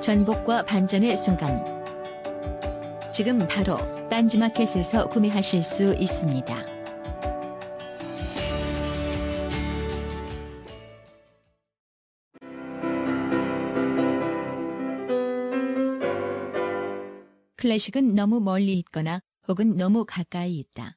전복과 반전의 순간 지금 바로 딴지마켓에서 구매하실 수 있습니다. 클래식은 너무 멀리 있거나 혹은 너무 가까이 있다.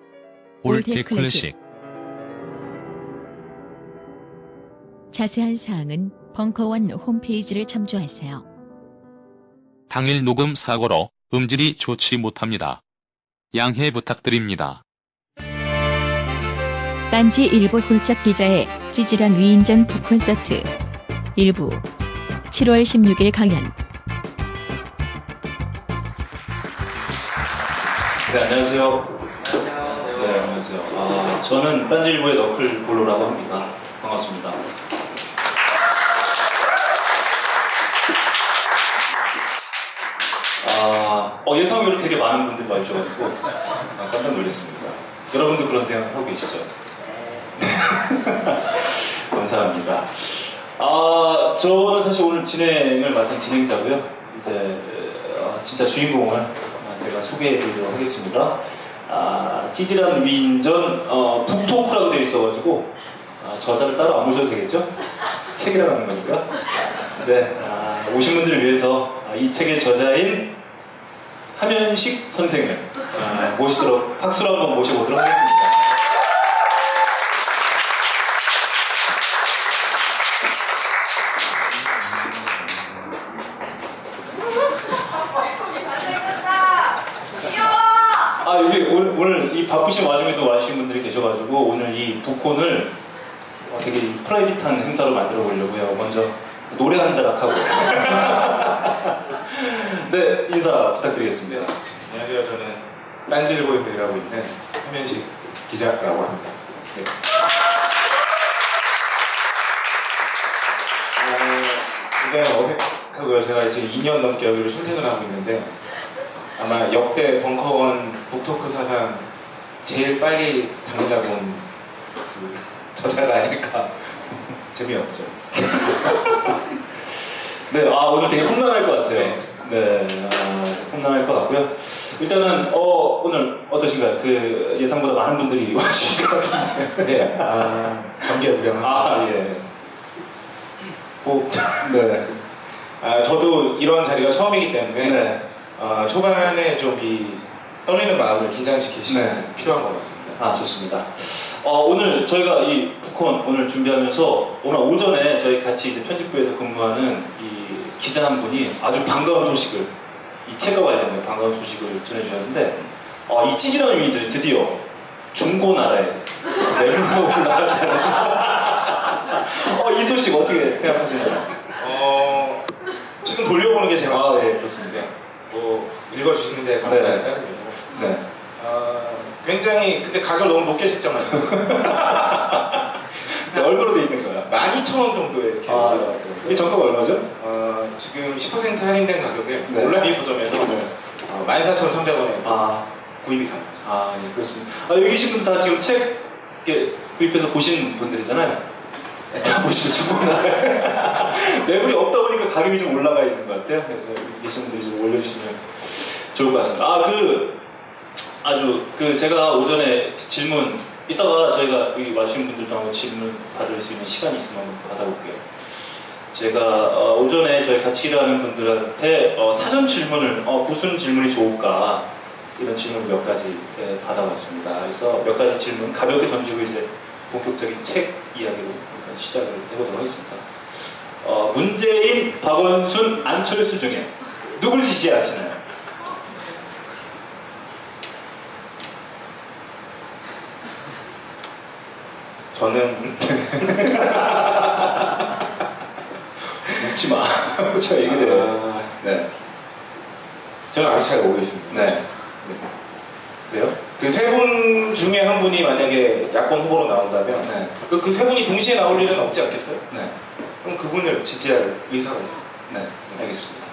old 클래식 자세한 사항은 벙커원 홈페이지를 참조하세요. 당일 녹음 사고로 음질이 좋지 못합니다. 양해 부탁드립니다. 딴지 일보 홀짝 기자의 찌질한 위인전 북콘서트 1부 7월 16일 강연 네, 안녕하세요. 네, 안녕하세요. 아, 저는 딴지일보의 너클 볼로라고 합니다. 반갑습니다. 아, 어, 예상외로 되게 많은 분들이 와 주셔가지고 아, 깜짝 놀랐습니다. 여러분도 그런 생각 하고 계시죠? 감사합니다. 아, 저는 사실 오늘 진행을 맡은 진행자고요. 이제 어, 진짜 주인공을 아, 제가 소개해드리도록 하겠습니다. 아, 찌질한 위인전 어, 북토크라고 되어 있어가지고 아, 저자를 따로 안 모셔도 되겠죠? 책이라고 하는 거니까. 네, 아, 오신 분들을 위해서 아, 이 책의 저자인 하면식 선생을 아, 모시도록 박수로 한번 모셔보도록 하겠습니다. 바쁘신 와중에도 와주신 분들이 계셔가지고 오늘 이 북콘을 어, 되게 프라이빗한 행사로 만들어 보려고요. 먼저 노래 한 자락 하고. 네 인사 부탁드리겠습니다. 안녕하세요. 저는 딴지일보에서 일하고 있는 하면식 기자라고 합니다. 네. 어, 굉장히 어색하고요. 제가 지금 2년 넘게 여기로 출퇴근을 하고 있는데 아마 역대 벙커원 북토크 사상 제일 빨리 다니다 본그 저자가 아닐까 재미없죠. 네, 아 오늘 되게 험난할 것 같아요. 네. 네, 아, 험난할 것 같고요. 일단은 어 오늘 어떠신가요? 그 예상보다 많은 분들이 와주신 것 같은데. 네, 아, 감개무량합니다. 아 예. 뭐, 네. 아, 저도 이런 자리가 처음이기 때문에 네. 아, 초반에 좀이 떨리는 마음을 긴장시키시는 네. 필요한 것 같습니다. 아 좋습니다. 어, 오늘 저희가 이 북콘 오늘 준비하면서 오늘 오전에 저희 같이 이제 편집부에서 근무하는 이 기자 한 분이 아주 반가운 소식을 이 책과 관련된 반가운 소식을 전해주셨는데 어, 이 찌질한 위인들이 드디어 중고나라에 내물로 올라갔다는 어, 이 소식 어떻게 생각하시나요? 어, 지금 돌려보는 게 제일 아. 네, 그렇습니다. 뭐 읽어주시는데 감사할 네. 네. 아, 굉장히 근데 가격 너무 높게 책정하죠. 얼마로 돼 있는 거야? 12,000원 정도에 이렇게 아, 올라가더라고요. 이 정가가 얼마죠? 어, 지금 10% 할인된 가격에 네. 온라인 서점에서 네. 어, 14,300원에 아, 구입이 가능합니다. 아, 예, 그렇습니다. 아, 여기 계신 분 다 지금 책 이렇게 구입해서 보신 분들이잖아요. 네, 다 보시고 주문을 매물이 없다 보니까 가격이 좀 올라가 있는 것 같아요. 그래서 여기 계신 분들이 좀 올려주시면 좋을 것 같습니다. 아, 그, 아주, 그, 제가 오전에 질문, 이따가 저희가 여기 와주신 분들도 한번 질문 받을 수 있는 시간이 있으면 한번 받아볼게요. 제가 어, 오전에 저희 같이 일하는 분들한테 어, 사전 질문을, 어, 무슨 질문이 좋을까, 이런 질문 몇 가지 예, 받아봤습니다. 그래서 몇 가지 질문 가볍게 던지고 이제 본격적인 책 이야기로 시작을 해보도록 하겠습니다. 어, 문재인, 박원순, 안철수 중에 누굴 지지하시나요? 저는 묻지 마. 저 얘기를. 아, 네. 저는 아직 잘 모르겠습니다. 네. 그래요? 그 세 분 중에 한 분이 만약에 야권 후보로 나온다면 네. 그 세 분이 동시에 나올 일은 없지 않겠어요? 네. 그럼 그분을 지지할 의사가 있어요. 네. 알겠습니다.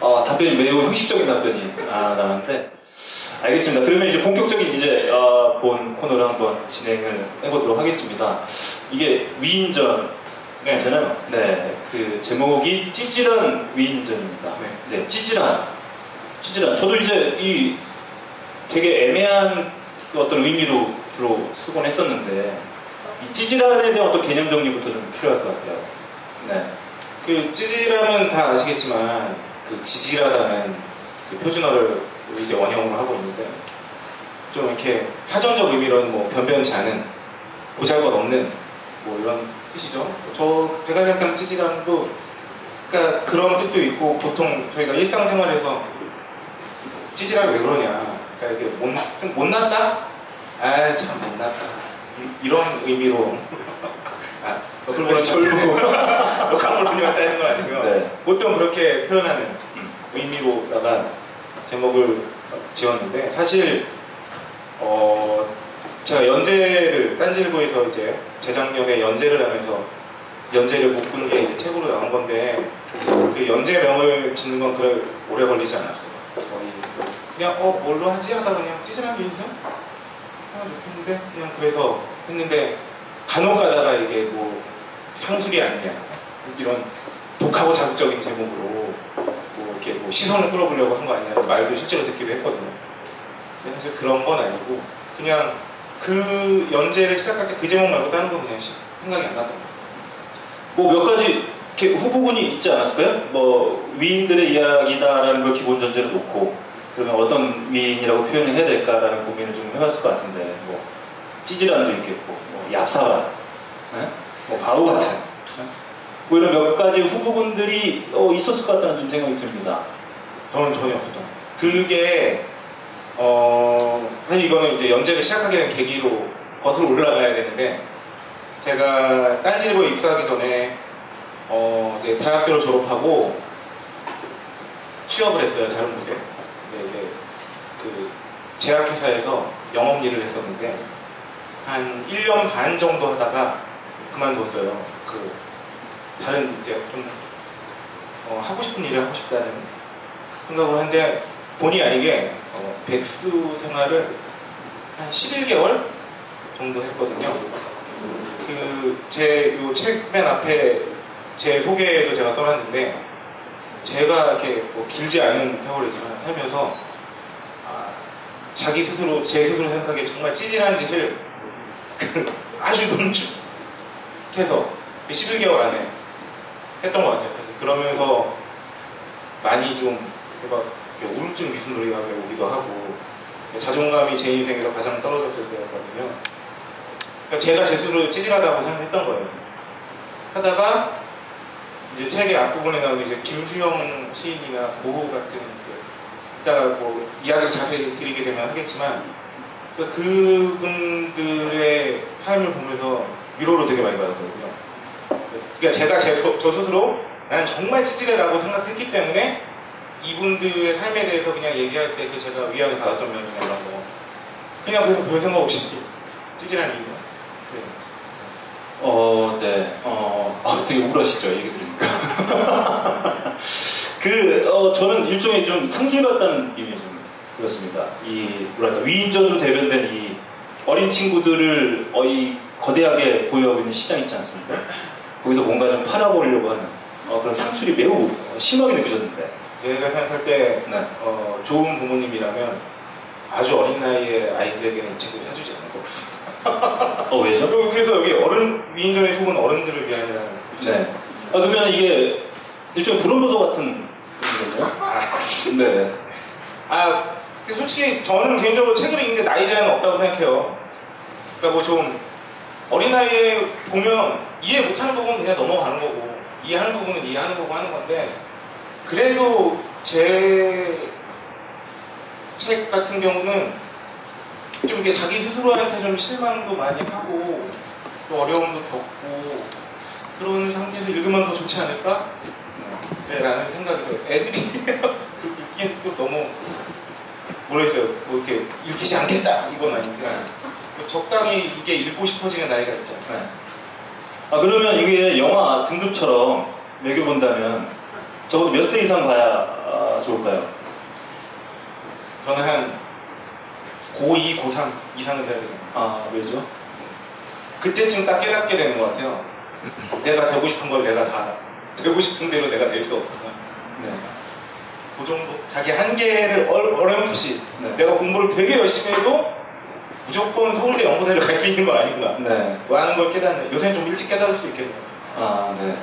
어, 답변이 매우 형식적인 답변이 아, 나왔는데. 알겠습니다. 그러면 이제 본격적인 이제 어, 본 코너를 한번 진행을 해보도록 하겠습니다. 이게 위인전 네. 있잖아요. 네, 그 제목이 찌질한 위인전입니다. 네. 네, 찌질한, 찌질한. 저도 이제 이 되게 애매한 그 어떤 의미로 주로 쓰곤 했었는데 이 찌질한에 대한 어떤 개념 정리부터 좀 필요할 것 같아요. 네, 그 찌질함은 다 아시겠지만 그 지질하다는 그 표준어를 이제 원형으로 하고 있는데 좀 이렇게 사전적 의미로는 뭐 변변치 않은 보잘것 없는 뭐 이런 뜻이죠. 저 제가 생각하는 찌질함도 그러니까 그런 뜻도 있고 보통 저희가 일상생활에서 찌질하게 왜 그러냐 그러니까 이게 못, 좀 못났다? 아 참 못났다 이- 이런 의미로 아 그걸 절고 역할을 했다는 건 아니고요. 네. 보통 그렇게 표현하는 음. 의미로다가 제목을 지었는데 사실 어 제가 연재를 딴지일보에서 이제 재작년에 연재를 하면서 연재를 묶은 게 이제 책으로 나온 건데 그 연재명을 짓는 건 그래 오래 걸리지 않았어요. 거의 그냥 어 뭘로 하지? 하다 그냥 찌질한 일인데 하나 좋겠는데 그냥 그래서 했는데 간혹 가다가 이게 뭐 상술이 아니냐. 이런 독하고 자극적인 제목으로 뭐 이렇게 뭐 시선을 끌어보려고 한 거 아니냐 말도 실제로 듣기도 했거든요. 근데 사실 그런 건 아니고 그냥 그 연재를 시작할 때 그 제목 말고 다른 건 그냥 시- 생각이 안 났던 거예요. 뭐 몇 가지 이렇게 후보군이 있지 않았을까요? 뭐 위인들의 이야기다라는 걸 기본 전제로 놓고 그러면 어떤 위인이라고 표현을 해야 될까라는 고민을 좀 해봤을 것 같은데 뭐 찌질한도 있겠고 뭐 얍사가 네? 뭐 바보 같은 네? 뭐 이런 몇 가지 후보군들이 어, 있었을 것 같다는 좀 생각이 듭니다. 저는 전혀 거예요. 그게 어 사실 이거는 이제 연재를 시작하게 된 계기로 거슬러 올라가야 되는데 제가 딴지일보에 입사하기 전에 어 이제 대학교를 졸업하고 취업을 했어요 다른 곳에. 근데 이제 그 제약회사에서 영업 일을 했었는데 한 1년 반 정도 하다가 그만뒀어요. 그 다른 이제 좀 어, 하고 싶은 일을 하고 싶다는 생각을 하는데 본의 아니게 어, 백수 생활을 한 11개월 정도 했거든요. 그 제 요 책 맨 앞에 제 소개도 제가 써놨는데 제가 이렇게 뭐 길지 않은 세월이지만 살면서 아, 자기 스스로 제 스스로 생각하기에 정말 찌질한 짓을 그 아주 농축해서 11개월 안에 했던 것 같아요. 그러면서 많이 좀 막 우울증 비슷한 놀이가 오기도 하고 자존감이 제 인생에서 가장 떨어졌을 때였거든요. 그러니까 제가 제 스스로 찌질하다고 생각했던 거예요. 하다가 이제 책의 앞부분에 나오는 이제 김수영 시인이나 고흐 같은 그 이따가 뭐 이야기를 자세히 드리게 되면 하겠지만 그 그분들의 삶을 보면서 위로를 되게 많이 받았거든요. 그러니까 제가 제, 소- 저 스스로 나는 정말 찌질해라고 생각했기 때문에 이분들의 삶에 대해서 그냥 얘기할 때 그 제가 위안을 받았던 이런 거 그냥 그래서 별 생각 없이 찌질한 이유가 네. 어, 네. 어, 아, 되게 우울하시죠, 얘기 들으니까. 그, 어, 저는 일종의 좀 상술 같다는 느낌이 좀 들었습니다. 이, 뭐랄까, 위인전으로 대변된 이 어린 친구들을 어, 이 거대하게 보유하고 있는 시장 있지 않습니까? 거기서 뭔가 좀 팔아보려고 하는 어, 그런 상술이 매우 심하게 느껴졌는데. 제가 생각할 때 네. 어, 좋은 부모님이라면 아주 어린 나이에 아이들에게는 이 책을 사주지 않을 것 같습니다. 어, 왜죠? 그리고 그래서 여기 어른 위인전의 속은 어른들을 위한이라는 네. 아, 그러면 이게 일종의 불온도서 같은 거죠? 아, 네. 아, 솔직히 저는 개인적으로 책을 읽는데 나이 제한은 없다고 생각해요. 그러니까 뭐 좀 어린 나이에 보면 이해 못하는 부분은 그냥 넘어가는 거고 이해하는 부분은 이해하는 거고 하는 건데 그래도 제 책 같은 경우는 좀 이렇게 자기 스스로한테 좀 실망도 많이 하고 또 어려움도 겪고 그런 상태에서 읽으면 더 좋지 않을까? 네, 라는 생각이 들어요. 애들이 그 읽기엔 또 너무 모르겠어요. 뭐 이렇게 읽히지 않겠다 이건 아니니까 적당히 이게 읽고 싶어지는 나이가 있잖아요. 네. 아 그러면 이게 영화 등급처럼 매겨본다면 적어도 몇 세 이상 봐야 아, 좋을까요? 저는 한 고2, 고3 이상은 돼야 되요 아 왜죠? 그때쯤 딱 깨닫게 되는 것 같아요. 내가 되고 싶은 걸 내가 다 되고 싶은 대로 내가 될 수 없어. 네. 그 정도 자기 한계를 얼- 어렴풋이 네. 내가 공부를 되게 열심히 해도 무조건 서울대 연고대를 갈 수 있는 건 아니구나. 네. 라는 걸 깨닫는 요새는 좀 일찍 깨달을 수도 있겠네요. 아 네.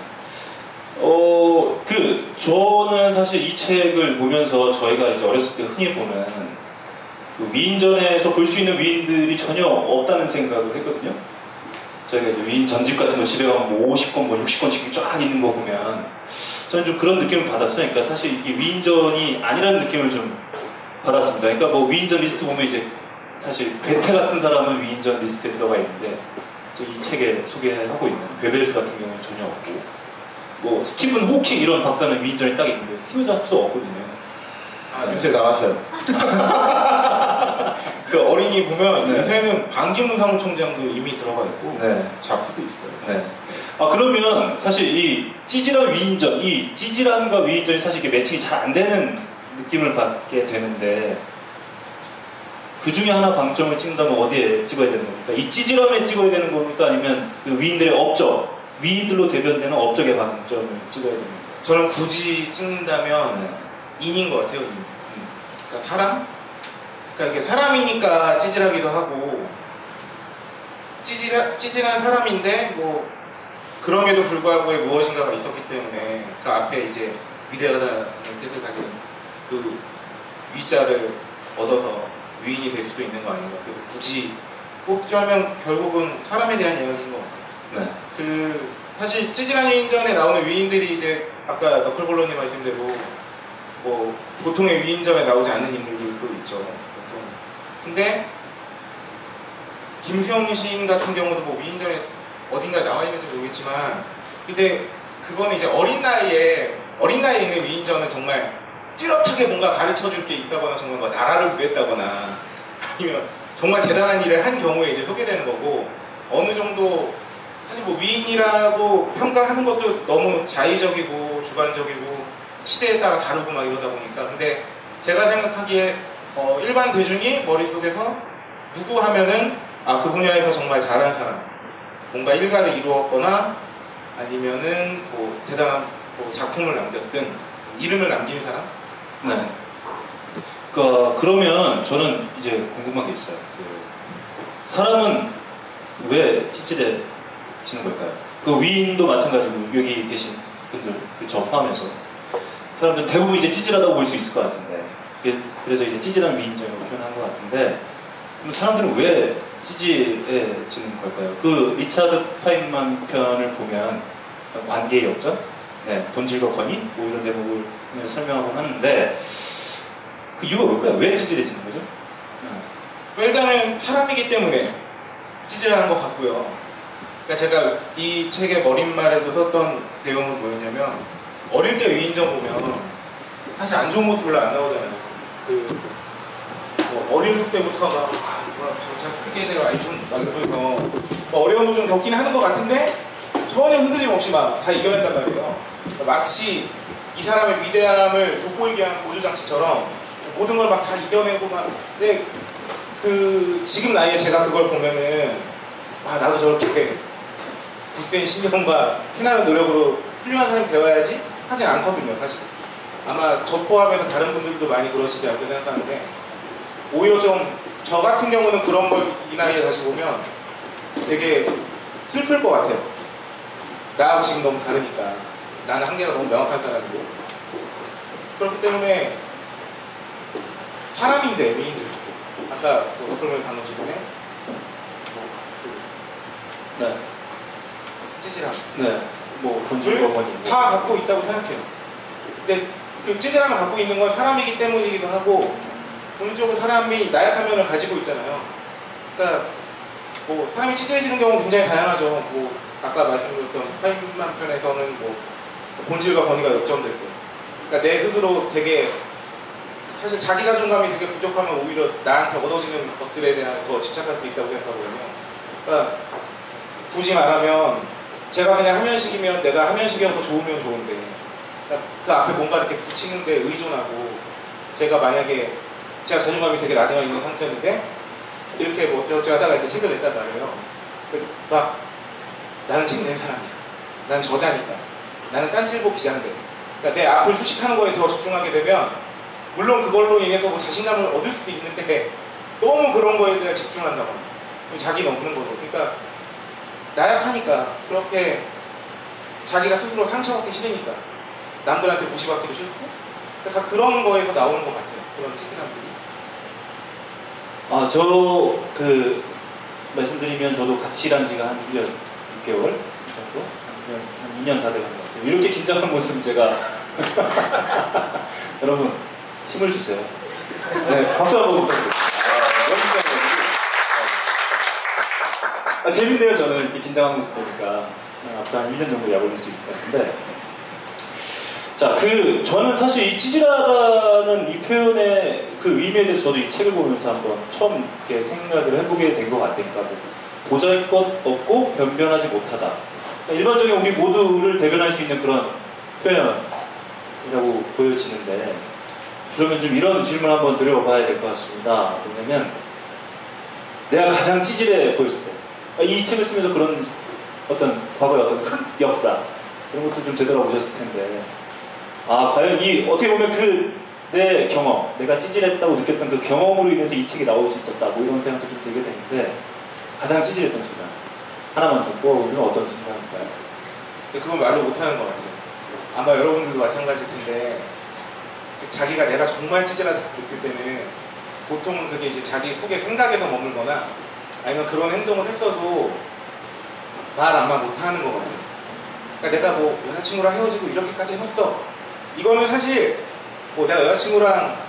어, 그, 저는 사실 이 책을 보면서 저희가 이제 어렸을 때 흔히 보는 그 위인전에서 볼 수 있는 위인들이 전혀 없다는 생각을 했거든요. 저희가 이제 위인 전집 같은 거 집에 가면 뭐 50권, 뭐 60권씩 쫙 있는 거 보면 저는 좀 그런 느낌을 받았어요. 그러니까 사실 이게 위인전이 아니라는 느낌을 좀 받았습니다. 그러니까 뭐 위인전 리스트 보면 이제 사실 괴테 같은 사람은 위인전 리스트에 들어가 있는데 이제 이 책에 소개하고 있는 괴벨스 같은 경우는 전혀 없고 뭐 스티븐 호킹 이런 박사는 위인전에 딱 있는데 스티븐 잡스 없거든요. 아, 요새 나왔어요. 그 어린이 보면 네. 요새는 반기문 사무총장도 이미 들어가 있고 네. 자프도 있어요. 네. 아 그러면 사실 이 찌질한 위인전, 이 찌질함과 위인전이 사실 이게 매칭이 잘 안 되는 느낌을 받게 되는데 그 중에 하나 방점을 찍는다면 어디에 찍어야 되는 겁니까? 이 찌질함에 찍어야 되는 겁니까? 아니면 그 위인들의 업적, 위인들로 대변되는 업적의 방점을 찍어야 되는 겁니까? 저는 굳이 찍는다면 네. 인인 것 같아요. 인. 그러니까 사람? 그러니까 이게 사람이니까 찌질하기도 하고 찌질한, 찌질한 사람인데 뭐 그럼에도 불구하고 무엇인가가 있었기 때문에 그 앞에 이제 위대하다는 뜻을 가진 그 위자를 얻어서 위인이 될 수도 있는 거 아닌가. 그래서 굳이 뽑자면 결국은 사람에 대한 이야기인 것 같아요. 네. 그 사실 찌질한 위인전에 나오는 위인들이 이제 아까 너클볼러님 말씀대로 뭐 보통의 위인전에 나오지 않는 인물들이 그 있죠. 보통. 근데 김수영 시인 같은 경우도 뭐 위인전에 어딘가 나와 있는지 모르겠지만 근데 그거는 이제 어린 나이에 어린 나이에 있는 위인전은 정말 뚜렷하게 뭔가 가르쳐 줄 게 있다거나 정말 뭐 나라를 구했다거나 아니면 정말 대단한 일을 한 경우에 이제 소개되는 거고 어느 정도 사실 뭐 위인이라고 평가하는 것도 너무 자의적이고 주관적이고 시대에 따라 다르고 막 이러다 보니까. 근데 제가 생각하기에 어, 일반 대중이 머릿속에서 누구 하면은 아 그 분야에서 정말 잘한 사람 뭔가 일가를 이루었거나 아니면은 뭐 대단한 뭐 작품을 남겼든 이름을 남긴 사람 네. 그, 그러면 저는 이제 궁금한 게 있어요. 그 사람은 왜 찌질해지는 걸까요? 그 위인도 마찬가지고 여기 계신 분들, 저 포함해서 사람들 대부분 이제 찌질하다고 볼 수 있을 것 같은데 그- 그래서 이제 찌질한 위인전으로 표현한 것 같은데 그럼 사람들은 왜 찌질해지는 걸까요? 그 리차드 파인만 편을 보면 관계의 역전, 네, 본질과 권위 뭐 이런 대목을 설명하고 하는데 그 이유가 뭘까요? 왜 찌질해지는 거죠? 네. 일단은 사람이기 때문에 찌질한 것 같고요. 그러니까 제가 이 책의 머릿말에도 썼던 내용은 뭐였냐면 어릴 때 위인전 보면 사실 안 좋은 모습 별로 안 나오잖아요. 그 뭐 어린 때부터 막 아, 잘 크게 내가 아이 좀막 이러면서 뭐 어려움을 좀 겪긴 하는 것 같은데 전혀 흔들림 없이 막 다 이겨낸단 말이에요. 그러니까 마치 이 사람의 위대함을 돋보이게 하는 보조장치처럼 모든 걸 막 다 이겨내고 막 근데 그 지금 나이에 제가 그걸 보면은 아 나도 저렇게 굳센 신경과 피나는 노력으로 훌륭한 사람이 되어야지 하진 않거든요 사실 아마 저 포함해서 다른 분들도 많이 그러시지 않을까 생각하는데 오히려 좀 저 같은 경우는 그런 걸 이 나이에 다시 보면 되게 슬플 것 같아요 나하고 지금 너무 다르니까 나는 한계가 너무 명확한 사람이고 그렇기 때문에 사람인데 미인들 아까 뭐 어떤 방금 질문에 네. 찌질함 네. 뭐 본질과 권위. 다 갖고 있다고 생각해요. 근데 그 찌질함을 갖고 있는 건 사람이기 때문이기도 하고 본질적으로 사람이 나약한 면을 가지고 있잖아요. 그러니까 뭐 사람이 찌질해지는 경우는 굉장히 다양하죠. 뭐 아까 말씀드렸던 파인만 편에서는 뭐 본질과 권위가 역전되고 그러니까 내 스스로 되게 사실 자기 자존감이 되게 부족하면 오히려 나한테 얻어지는 것들에 대한 더 집착할 수 있다고 생각하거든요. 그러니까 굳이 말하면 제가 그냥 하면식이면 내가 하면식이어서 좋으면 좋은데 그러니까 그 앞에 뭔가 이렇게 붙이는 데 의존하고 제가 만약에 제가 자존감이 되게 낮아 있는 상태인데 이렇게 뭐 어쩌고 하다가 이렇게 책을 냈단 말이에요. 그막 나는 책 낸 사람이야. 나는 저자니까. 나는 딴질보 기자인데. 그러니까 내 앞을 수식하는 거에 더 집중하게 되면 물론 그걸로 인해서 뭐 자신감을 얻을 수도 있는데 너무 그런 거에 대해 집중한다고 자기 넘는 거죠. 그러니까 나약하니까 그렇게 자기가 스스로 상처받기 싫으니까 남들한테 무시받기도 싫고 그러니까 다 그런 거에서 나오는 것 같아요. 그런 찌질함들이. 아, 저, 그, 말씀드리면 저도 같이 일한 지가 한 1년 6개월 정도? 한 2년 다 돼가는 것 같아요. 이렇게 긴장한 모습 제가. 여러분, 힘을 주세요. 네, 박수 한번 부탁드립니다. 아, 재밌네요, 저는 이렇게 긴장하는 모습 보니까. 아, 앞으로 한 1년 정도 약올릴 수 있을 것 같은데. 자, 그, 저는 사실 이 찌질하다는 이 표현의 그 의미에 대해서 저도 이 책을 보면서 한번 처음 이렇게 생각을 해보게 된 것 같으니까, 뭐, 보잘 것 없고 변변하지 못하다. 그러니까 일반적인 우리 모두를 대변할 수 있는 그런 표현이라고 보여지는데, 그러면 좀 이런 질문 한번 드려봐야 될 것 같습니다. 뭐냐면, 내가 가장 찌질해 보였을 때, 아, 이 책을 쓰면서 그런 어떤 과거의 어떤 큰 역사, 그런 것도 좀 되돌아보셨을 텐데, 아, 과연 이, 어떻게 보면 그, 내 경험, 내가 찌질했다고 느꼈던 그 경험으로 인해서 이 책이 나올 수 있었다, 뭐 이런 생각도 좀 들게 되는데, 가장 찌질했던 순간. 하나만 좀 뽑아보면 어떤 순간일까요? 그건 말로 못하는 것 같아요. 아마 여러분들도 마찬가지일 텐데 자기가 내가 정말 찌질하다 느낄 때는 보통은 그게 이제 자기 속의 생각에서 머물거나 아니면 그런 행동을 했어도 말 아마 못하는 것 같아요. 그러니까 내가 뭐 여자친구랑 헤어지고 이렇게까지 해봤어. 이거는 사실 뭐 내가 여자친구랑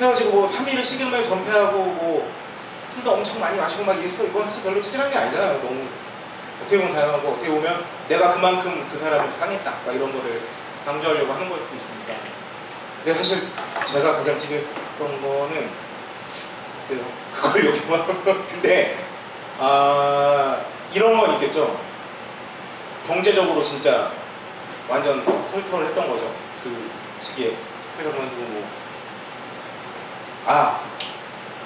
헤어지고 뭐 3일을 식은을 전폐하고 뭐 술도 엄청 많이 마시고 막 이랬어. 이건 사실 별로 찌질한 게 아니잖아요. 너무 어떻게 보면 다양하고 어떻게 보면 내가 그만큼 그 사람을 상했다 막 이런 거를 강조하려고 하는 걸 수도 있으니까 근데 사실 제가 가장 찌질했던 거는. 그걸 욕심하는 근데 아 이런 건 있겠죠 경제적으로 진짜 완전 털털했던 거죠 그 시기에 회사 그만두고 뭐 아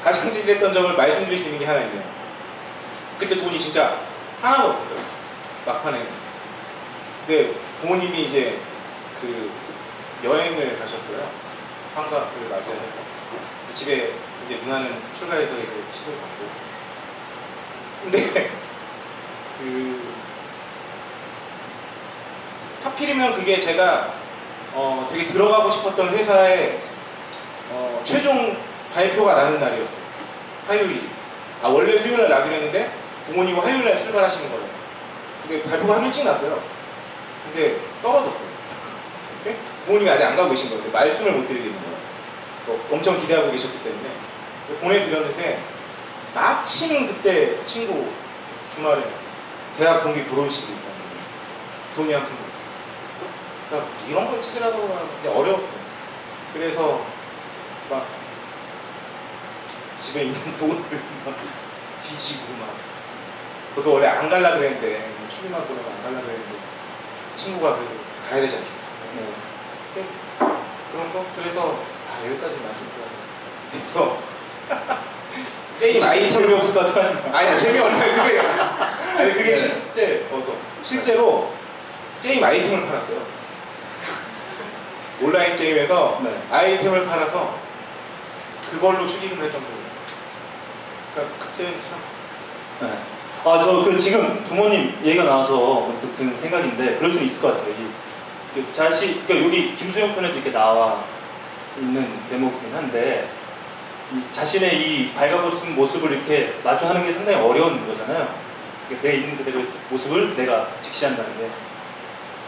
가장 찌질했던 점을 말씀드릴 수 있는 게 하나 있네요 그때 돈이 진짜 하나도 없어요. 막판에. 근데 부모님이 이제 그 여행을 가셨어요. 환갑을 맞이해서. 집에 이제 누나는 출가해서 이제 시골 갔고. 근데 그 하필이면 그게 제가 어 되게 들어가고 싶었던 회사의 어 최종 발표가 나는 날이었어요. 화요일. 아 원래 수요일 날 나기로 했는데 부모님이 화요일 날 출발하시는 거예요. 근데 발표가 하루 일찍 났어요. 근데 떨어졌어요. 네? 부모님이 아직 안 가고 계신 거예요. 말씀을 못 드리겠는 거예요. 어, 엄청 기대하고 계셨기 때문에 보내드렸는데 마침 그때 친구 주말에 대학 동기 결혼식이 있었는데 돈이 한 푼. 그러니까 이런 걸 찾으라고 하는데 어렵고 그래서 막 집에 있는 돈을 막 뒤지고 막 그것도 원래 안 갈라 그랬는데 추리만 보면 안 갈라 그랬는데 친구가 그래도 가야 되지 않겠냐 뭐. 네. 그런 거? 그래서 아 여기까지 마실 거야 그래서 게임 아이 재미없을 것 같아. 아니 재미없네 그게 아니 그게 실제 어서 실제로 게임 아이템을 팔았어요 온라인 게임에서 네. 아이템을 팔아서 그걸로 추기를 했던 거예요 그러니까 그때는 참 네. 아, 저 그 지금 부모님 얘기가 나와서 든 생각인데 그럴 수 있을 것 같아요. 이, 그 자식, 그러니까 여기 김수영 편에도 이렇게 나와 있는 대목이긴 한데 이 자신의 이 발가벗은 모습을 이렇게 마주하는 게 상당히 어려운 거잖아요. 내 있는 그대로의 모습을 내가 직시한다는 게.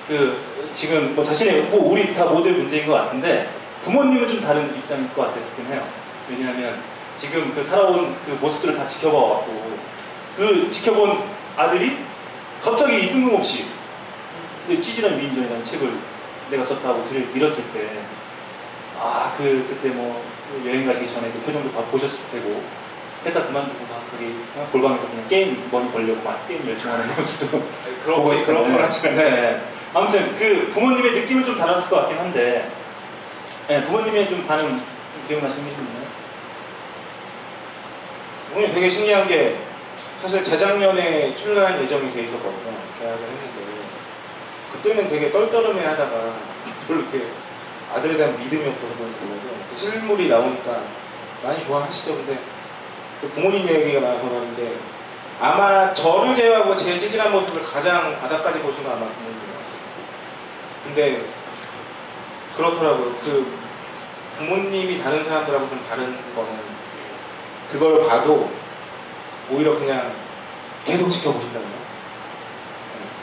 그 지금 뭐 자신의 뭐 우리 다 모두의 문제인 것 같은데 부모님은 좀 다른 입장일 것 같았긴 해요. 왜냐하면 지금 그 살아온 그 모습들을 다 지켜봐 왔고 그 지켜본 아들이 갑자기 이 뜬금없이 이 찌질한 위인전이라는 책을 내가 썼다고 들이밀었을 때, 아, 그, 그때 뭐, 여행 가시기 전에 그 표정도 봐- 보셨을 테고, 회사 그만두고 막 거기 골방에서 그냥 게임 머니 벌려고 막 게임 열중하는 모습도 그런 거 그런 걸 하시면 네. 아무튼 그 부모님의 느낌은 좀 달랐을 것 같긴 한데, 네, 부모님의 좀 반응 기억나시는 게 있나요? 오늘 되게 신기한 게 사실 재작년에 출간 예정이 돼 있었거든요. 계약을 했는데 그때는 되게 떨떠름해 하다가 별로 이렇게 아들에 대한 믿음이 없어서 그런지 몰라도 그 실물이 나오니까 많이 좋아하시죠. 근데 또 부모님 얘기가 나와서 그러는데 아마 저를 제외하고 제 찌질한 모습을 가장 바닥까지 보신 건 아마 부모님이에요. 근데 그렇더라고요. 그 부모님이 다른 사람들하고 좀 다른 거는 그걸 봐도 오히려 그냥 계속. 네.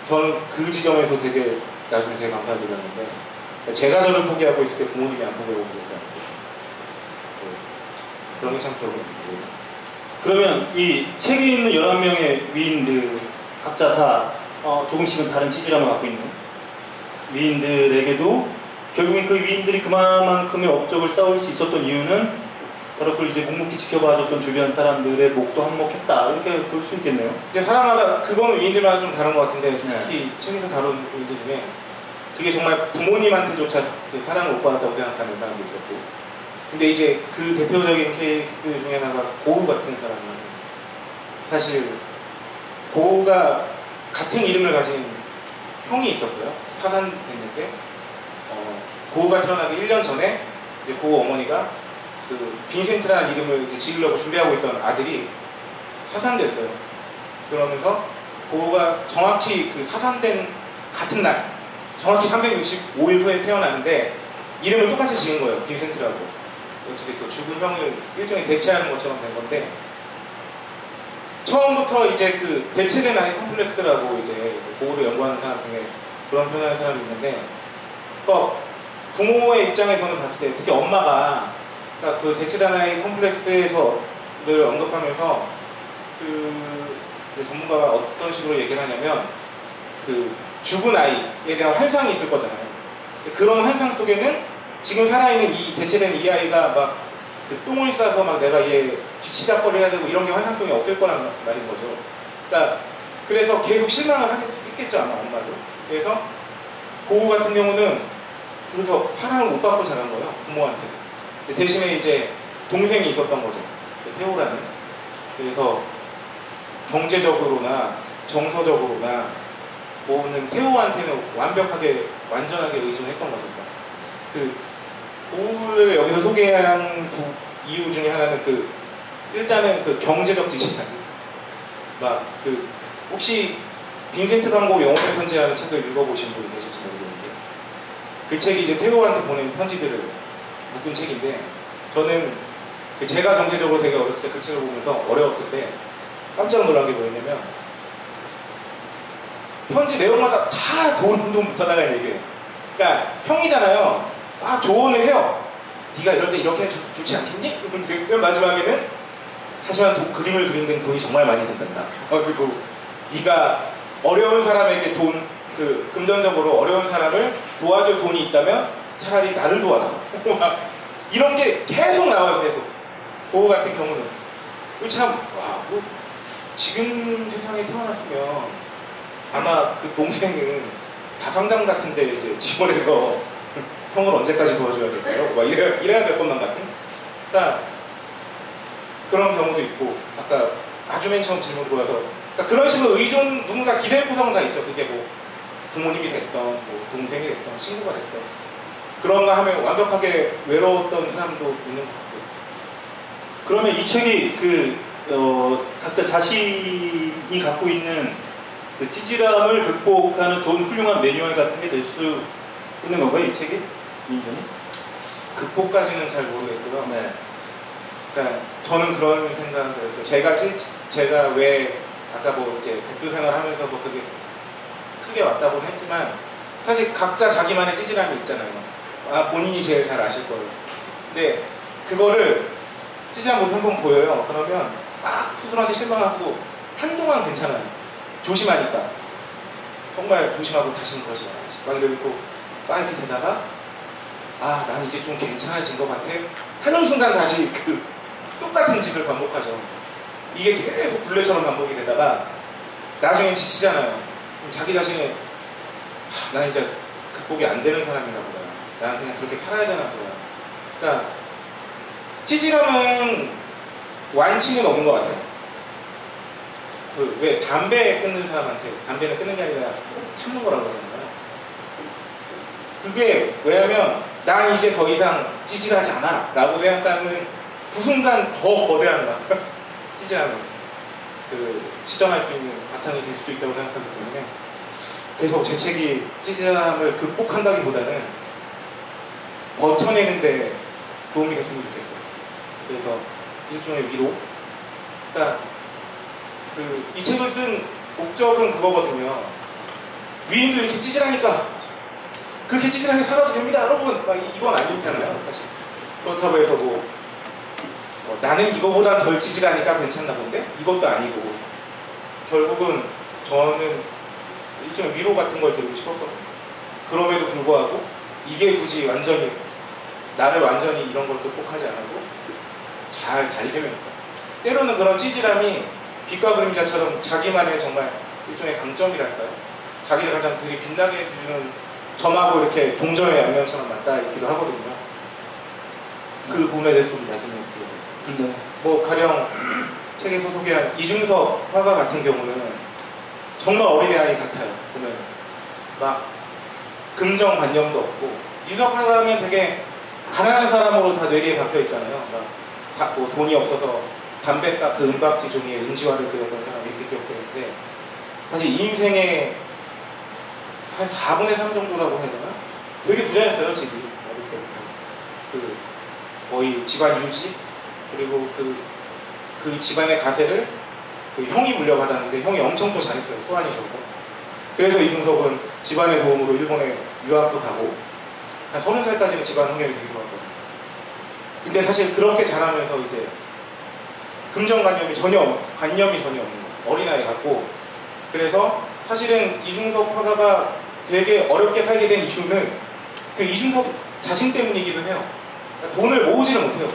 저는 그 지점에서 되게 나중에 되게 감사드렸는데 제가 저를 포기하고 있을 때 부모님이 안 포기하고 계니까 그런 게참 기억에 남고 그러면 이 책에 있는 11명의 위인들 각자 다 어, 조금씩은 다른 치질함을 갖고 있는 위인들에게도 결국엔 그 위인들이 그만큼의 업적을 쌓을 수 있었던 이유는 바로 그걸 이제 묵묵히 지켜봐줬던 주변 사람들의 목도 한몫했다 이렇게 볼 수 있겠네요. 근데 사람마다 그거는 위인들마다 좀 다른 것 같은데 네. 특히 책에서 다룬 위인들 중에 그게 정말 부모님한테조차 그 사랑을 못 받았다고 생각하는 사람도 있었고 근데 이제 그 대표적인 케이스 중에 하나가 고우 같은 사람은 사실 고우가 같은 이름을 가진 형이 있었어요 사산됐는데 어, 고우가 태어나기 1년 전에 고우 어머니가 그 빈센트라는 이름을 지으려고 준비하고 있던 아들이 사산됐어요. 그러면서 고우가 정확히 그 사산된 같은 날, 정확히 365일 후에 태어나는데 이름을 똑같이 지은 거예요. 빈센트라고. 어떻게 그 죽은 형을 일종의 대체하는 것처럼 된 건데 처음부터 이제 그 대체된 아이 컴플렉스라고 이제 고우를 연구하는 사람 중에 그런 표현하는 사람이 있는데 또 부모의 입장에서는 봤을 때 특히 엄마가 그러니까 그 대체단아이 컴플렉스에서를 언급하면서 그 전문가가 어떤 식으로 얘기를 하냐면 그 죽은 아이에 대한 환상이 있을 거잖아요. 그런 환상 속에는 지금 살아있는 이 대체된 이 아이가 막 그 똥을 싸서 막 내가 얘 뒤치다거리 해야 되고 이런 게 환상 속에 없을 거란 말인 거죠. 그러니까 그래서 계속 실망을 하겠겠죠 아마 엄마도. 그래서 고우 같은 경우는 그래서 사랑을 못 받고 자란 거예요 부모한테. 대신에 이제 동생이 있었던 거죠. 태호라는. 그래서 경제적으로나 정서적으로나 뭐는 태호한테는 완벽하게 완전하게 의존했던 거죠. 그 우를 여기서 소개한 부- 이유 중에 하나는 그 일단은 그 경제적 지식만 막그 혹시 빈센트 반고 영혼의 편지라는 책을 읽어보신 분이 계실지 모르겠는데 그 책이 이제 태호한테 보낸 편지들을 묶은 책인데 저는 그 제가 경제적으로 되게 어렸을 때 그 책을 보면서 어려웠을 때 깜짝 놀란 게 뭐였냐면 편지 내용마다 다 도움 좀 못하다는 얘기예요. 그러니까 형이잖아요. 막 조언을 해요. 네가 이럴 때 이렇게 좋, 좋지 않겠니? 그러면 마지막에는 하지만 도- 그림을 그리는 데는 돈이 정말 많이 든단다. 어, 그리고 네가 어려운 사람에게 돈, 그 금전적으로 어려운 사람을 도와줄 돈이 있다면 차라리 나를 도와라. 막 이런 게 계속 나와요, 계속. 그거 같은 경우는. 참, 와, 뭐, 지금 세상에 태어났으면 아마 그 동생은 다상담 같은 데 이제 지원해서 형을 언제까지 도와줘야 될까요? 막 이래야, 이래야 될 것만 같은. 그러니까 그런 경우도 있고, 아까 아주 맨 처음 질문 들어와서 그러니까 그런 식으로 의존 누군가 기댈 구성 다 있죠. 그게 뭐 부모님이 됐던, 뭐 동생이 됐던, 친구가 됐던 그런가 하면 완벽하게 외로웠던 사람도 있는 것 같고. 그러면 이 책이 그 어, 각자 자신이 갖고 있는 그 찌질함을 극복하는 좋은 훌륭한 매뉴얼 같은 게 될 수 있는 건가요, 이 책이? 민전이? 극복까지는 잘 모르겠고요. 네. 그러니까 저는 그런 생각을 했어요. 제가 찌, 제가 왜 아까 뭐 이제 백수 생활하면서 뭐 그게 크게 왔다고는 했지만 사실 각자 자기만의 찌질함이 있잖아요. 아 본인이 제일 잘 아실 거예요. 근데 그거를 찌질한 모습 한번 보여요. 그러면 막 스스로한테 실망하고 한동안 괜찮아요. 조심하니까 정말 조심하고 다시는 그러지 말아야지. 막 이러고 막 이렇게 되다가 아, 난 이제 좀 괜찮아진 것 같아. 하는 순간 다시 그 똑같은 짓을 반복하죠. 이게 계속 굴레처럼 반복이 되다가 나중엔 지치잖아요. 자기 자신을 하, 난 이제 극복이 안 되는 사람인가 보다. 난 그냥 그렇게 살아야 되나 보다. 그러니까 찌질함은 완치는 없는 것 같아요. 그 왜 담배 끊는 사람한테 담배는 끊는 게 아니라 참는 거라고 그러잖아요. 그게 왜냐면 난 이제 더 이상 찌질하지 않아 라고 생각하는 그 순간 더 거대한 거야 찌질함은 그 시정할 수 있는 바탕이 될 수도 있다고 생각하기 때문에 그래서 제 책이 찌질함을 극복한다기보다는 버텨내는데 도움이 됐으면 좋겠어요. 그래서 일종의 위로. 그러니까 그 이 책을 쓴 목적은 그거거든요. 위인도 이렇게 찌질하니까 그렇게 찌질하게 살아도 됩니다, 여러분. 막 이- 이건 아니잖아요, 사실. 그렇다고 해서 뭐, 뭐 나는 이거보다 덜 찌질하니까 괜찮나 본데? 이것도 아니고. 결국은 저는 일종의 위로 같은 걸 드리고 싶었거든요. 그럼에도 불구하고 이게 굳이 완전히 나를 완전히 이런 걸 극복하지 않아도 잘 달려면 때로는 그런 찌질함이 빛과 그림자처럼 자기만의 정말 일종의 강점이랄까요? 자기를 가장 되게 빛나게 해주는 점하고 이렇게 동전의 양면처럼 맞닿아 있기도 하거든요. 그 부분에 대해서 좀 말씀드릴게요. 네. 뭐 가령 책에서 소개한 이중섭 화가 같은 경우는 정말 어린아이 같아요. 보면 막 긍정관념도 없고 이중섭 화가 하면 되게 가난한 사람으로 다 뇌리에 박혀 있잖아요. 막 다- 뭐 돈이 없어서 담배값 그 은박지 종이에 은지화를 그렸던 사람이 이렇게 기억되는데 사실 이 인생의 한 4분의 3 정도라고 해야 되나? 되게 부자였어요, 집이. 어릴 때부터. 그, 거의 집안 유지, 그리고 그, 그 집안의 가세를 그 형이 물려받았는데 형이 엄청 또 잘했어요. 소환이 좋고. 그래서 이중섭은 집안의 도움으로 일본에 유학도 가고, 한 30살까지는 집안 환경이 되게 좋았거든요. 근데 사실 그렇게 자라면서 이제 금전관념이 전혀, 없- 관념이 전혀 없는. 어린아이 같고. 그래서 사실은 이중섭 화가가 되게 어렵게 살게 된 이유는 그 이중섭 자신 때문이기도 해요. 돈을 모으지를 못해요.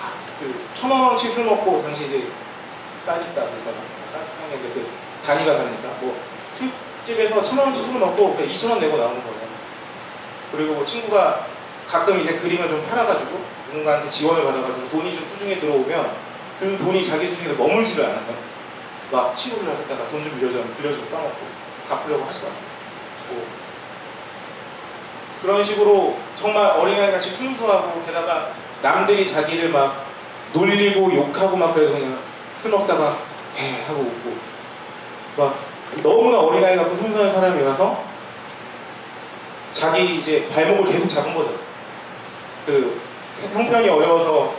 아, 그 천원 원치 술 먹고 당시 이제 싸니까 그러니까 형이 그 단위가 다르니까 뭐 술집에서 천원 원치 술을 먹고 그냥 2천 원 내고 나오는 거예요. 그리고 뭐 친구가 가끔 이제 그림을 좀 팔아가지고 누군가한테 지원을 받아가지고 돈이 좀 수중에 들어오면 그 돈이 자기 수중에 머물지를 않아요. 막 친구를 하다가 돈 좀 빌려줘, 빌려주고 까먹고 갚으려고 하지 말고 뭐 그런 식으로 정말 어린아이 같이 순수하고 게다가 남들이 자기를 막 놀리고 욕하고 막 그래도 그냥 술 먹다가 에 하고 웃고 막 너무나 어린아이 같고 순수한 사람이라서 자기 이제 발목을 계속 잡은 거죠. 그 형편이 어려워서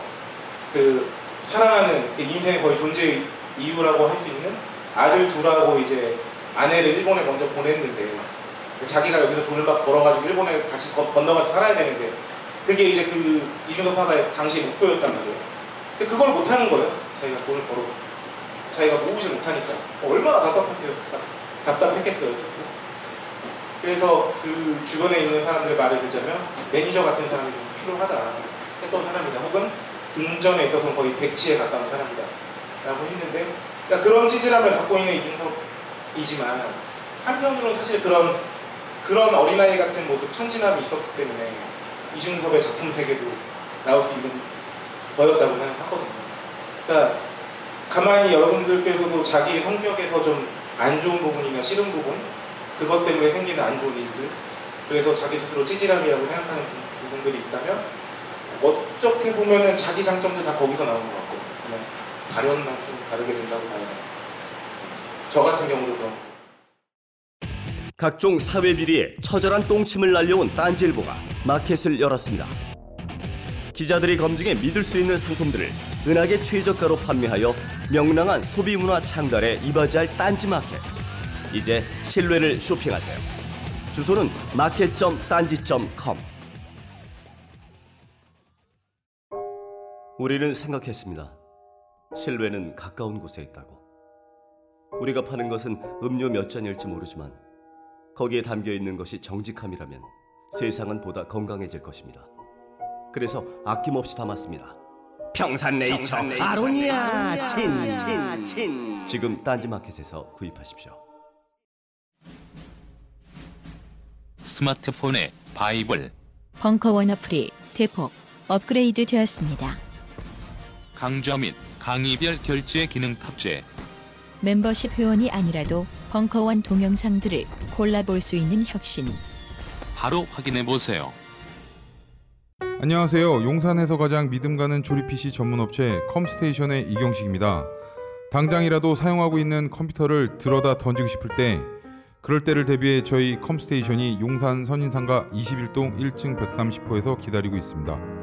그 사랑하는 그 인생의 거의 존재 이유라고 할 수 있는 아들 둘하고 이제 아내를 일본에 먼저 보냈는데 자기가 여기서 돈을 막 벌어가지고 일본에 거- 건너가서 살아야 되는데 그게 이제 그 이준석 파가의 당시 목표였단 말이에요. 근데 그걸 못하는 거예요. 자기가 돈을 벌어 자기가 모으지 못하니까 어, 얼마나 답답했겠어요. 답답했겠어요. 그래서 그 주변에 있는 사람들의 말을 듣자면 매니저 같은 사람이 좀 필요하다 했던 사람이다. 혹은 운전에 있어서는 거의 백치에 가까운 사람이다. 라고 했는데 그러니까 그런 찌질함을 갖고 있는 이준석이지만 한편으로는 사실 그런 그런 어린아이 같은 모습 천진함이 있었기 때문에 이준석의 작품 세계도 나올 수 있는 거였다고 생각하거든요. 그러니까 가만히 여러분들께서도 자기 성격에서 좀 안 좋은 부분이나 싫은 부분 그것 때문에 생기는 안 좋은 일들 그래서 자기 스스로 찌질함이라고 생각하는 부- 부분들이 있다면 어떻게 보면은 자기 장점도 다 거기서 나오는 것 같고 그냥 가려운 만큼 다르게 된다고 봐야 돼요. 저 같은 경우도 그런 각종 사회 비리에 처절한 똥침을 날려온 딴지일보가 마켓을 열었습니다. 기자들이 검증해 믿을 수 있는 상품들을 은하계 최저가로 판매하여 명랑한 소비 문화 창달에 이바지할 딴지 마켓. 이제 신뢰를 쇼핑하세요. 주소는 마켓.딴지.com. 우리는 생각했습니다. 신뢰는 가까운 곳에 있다고. 우리가 파는 것은 음료 몇 잔일지 모르지만 거기에 담겨 있는 것이 정직함이라면 세상은 보다 건강해질 것입니다. 그래서 아낌없이 담았습니다. 평산네이처, 아로니아 친친 친 지금 딴지마켓에서 구입하십시오. 스마트폰에 바이블, 벙커원 어플이 대폭 업그레이드 되었습니다. 강좌 및 강의별 결제 기능 탑재. 멤버십 회원이 아니라도 벙커원 동영상들을 골라볼 수 있는 혁신. 바로 확인해 보세요. 안녕하세요. 용산에서 가장 믿음 가는 조립 PC 전문 업체 컴스테이션의 이경식입니다. 당장이라도 사용하고 있는 컴퓨터를 들어다 던지고 싶을 때 그럴 때를 대비해 저희 컴스테이션이 용산 선인상가 21동 1층 130호에서 기다리고 있습니다.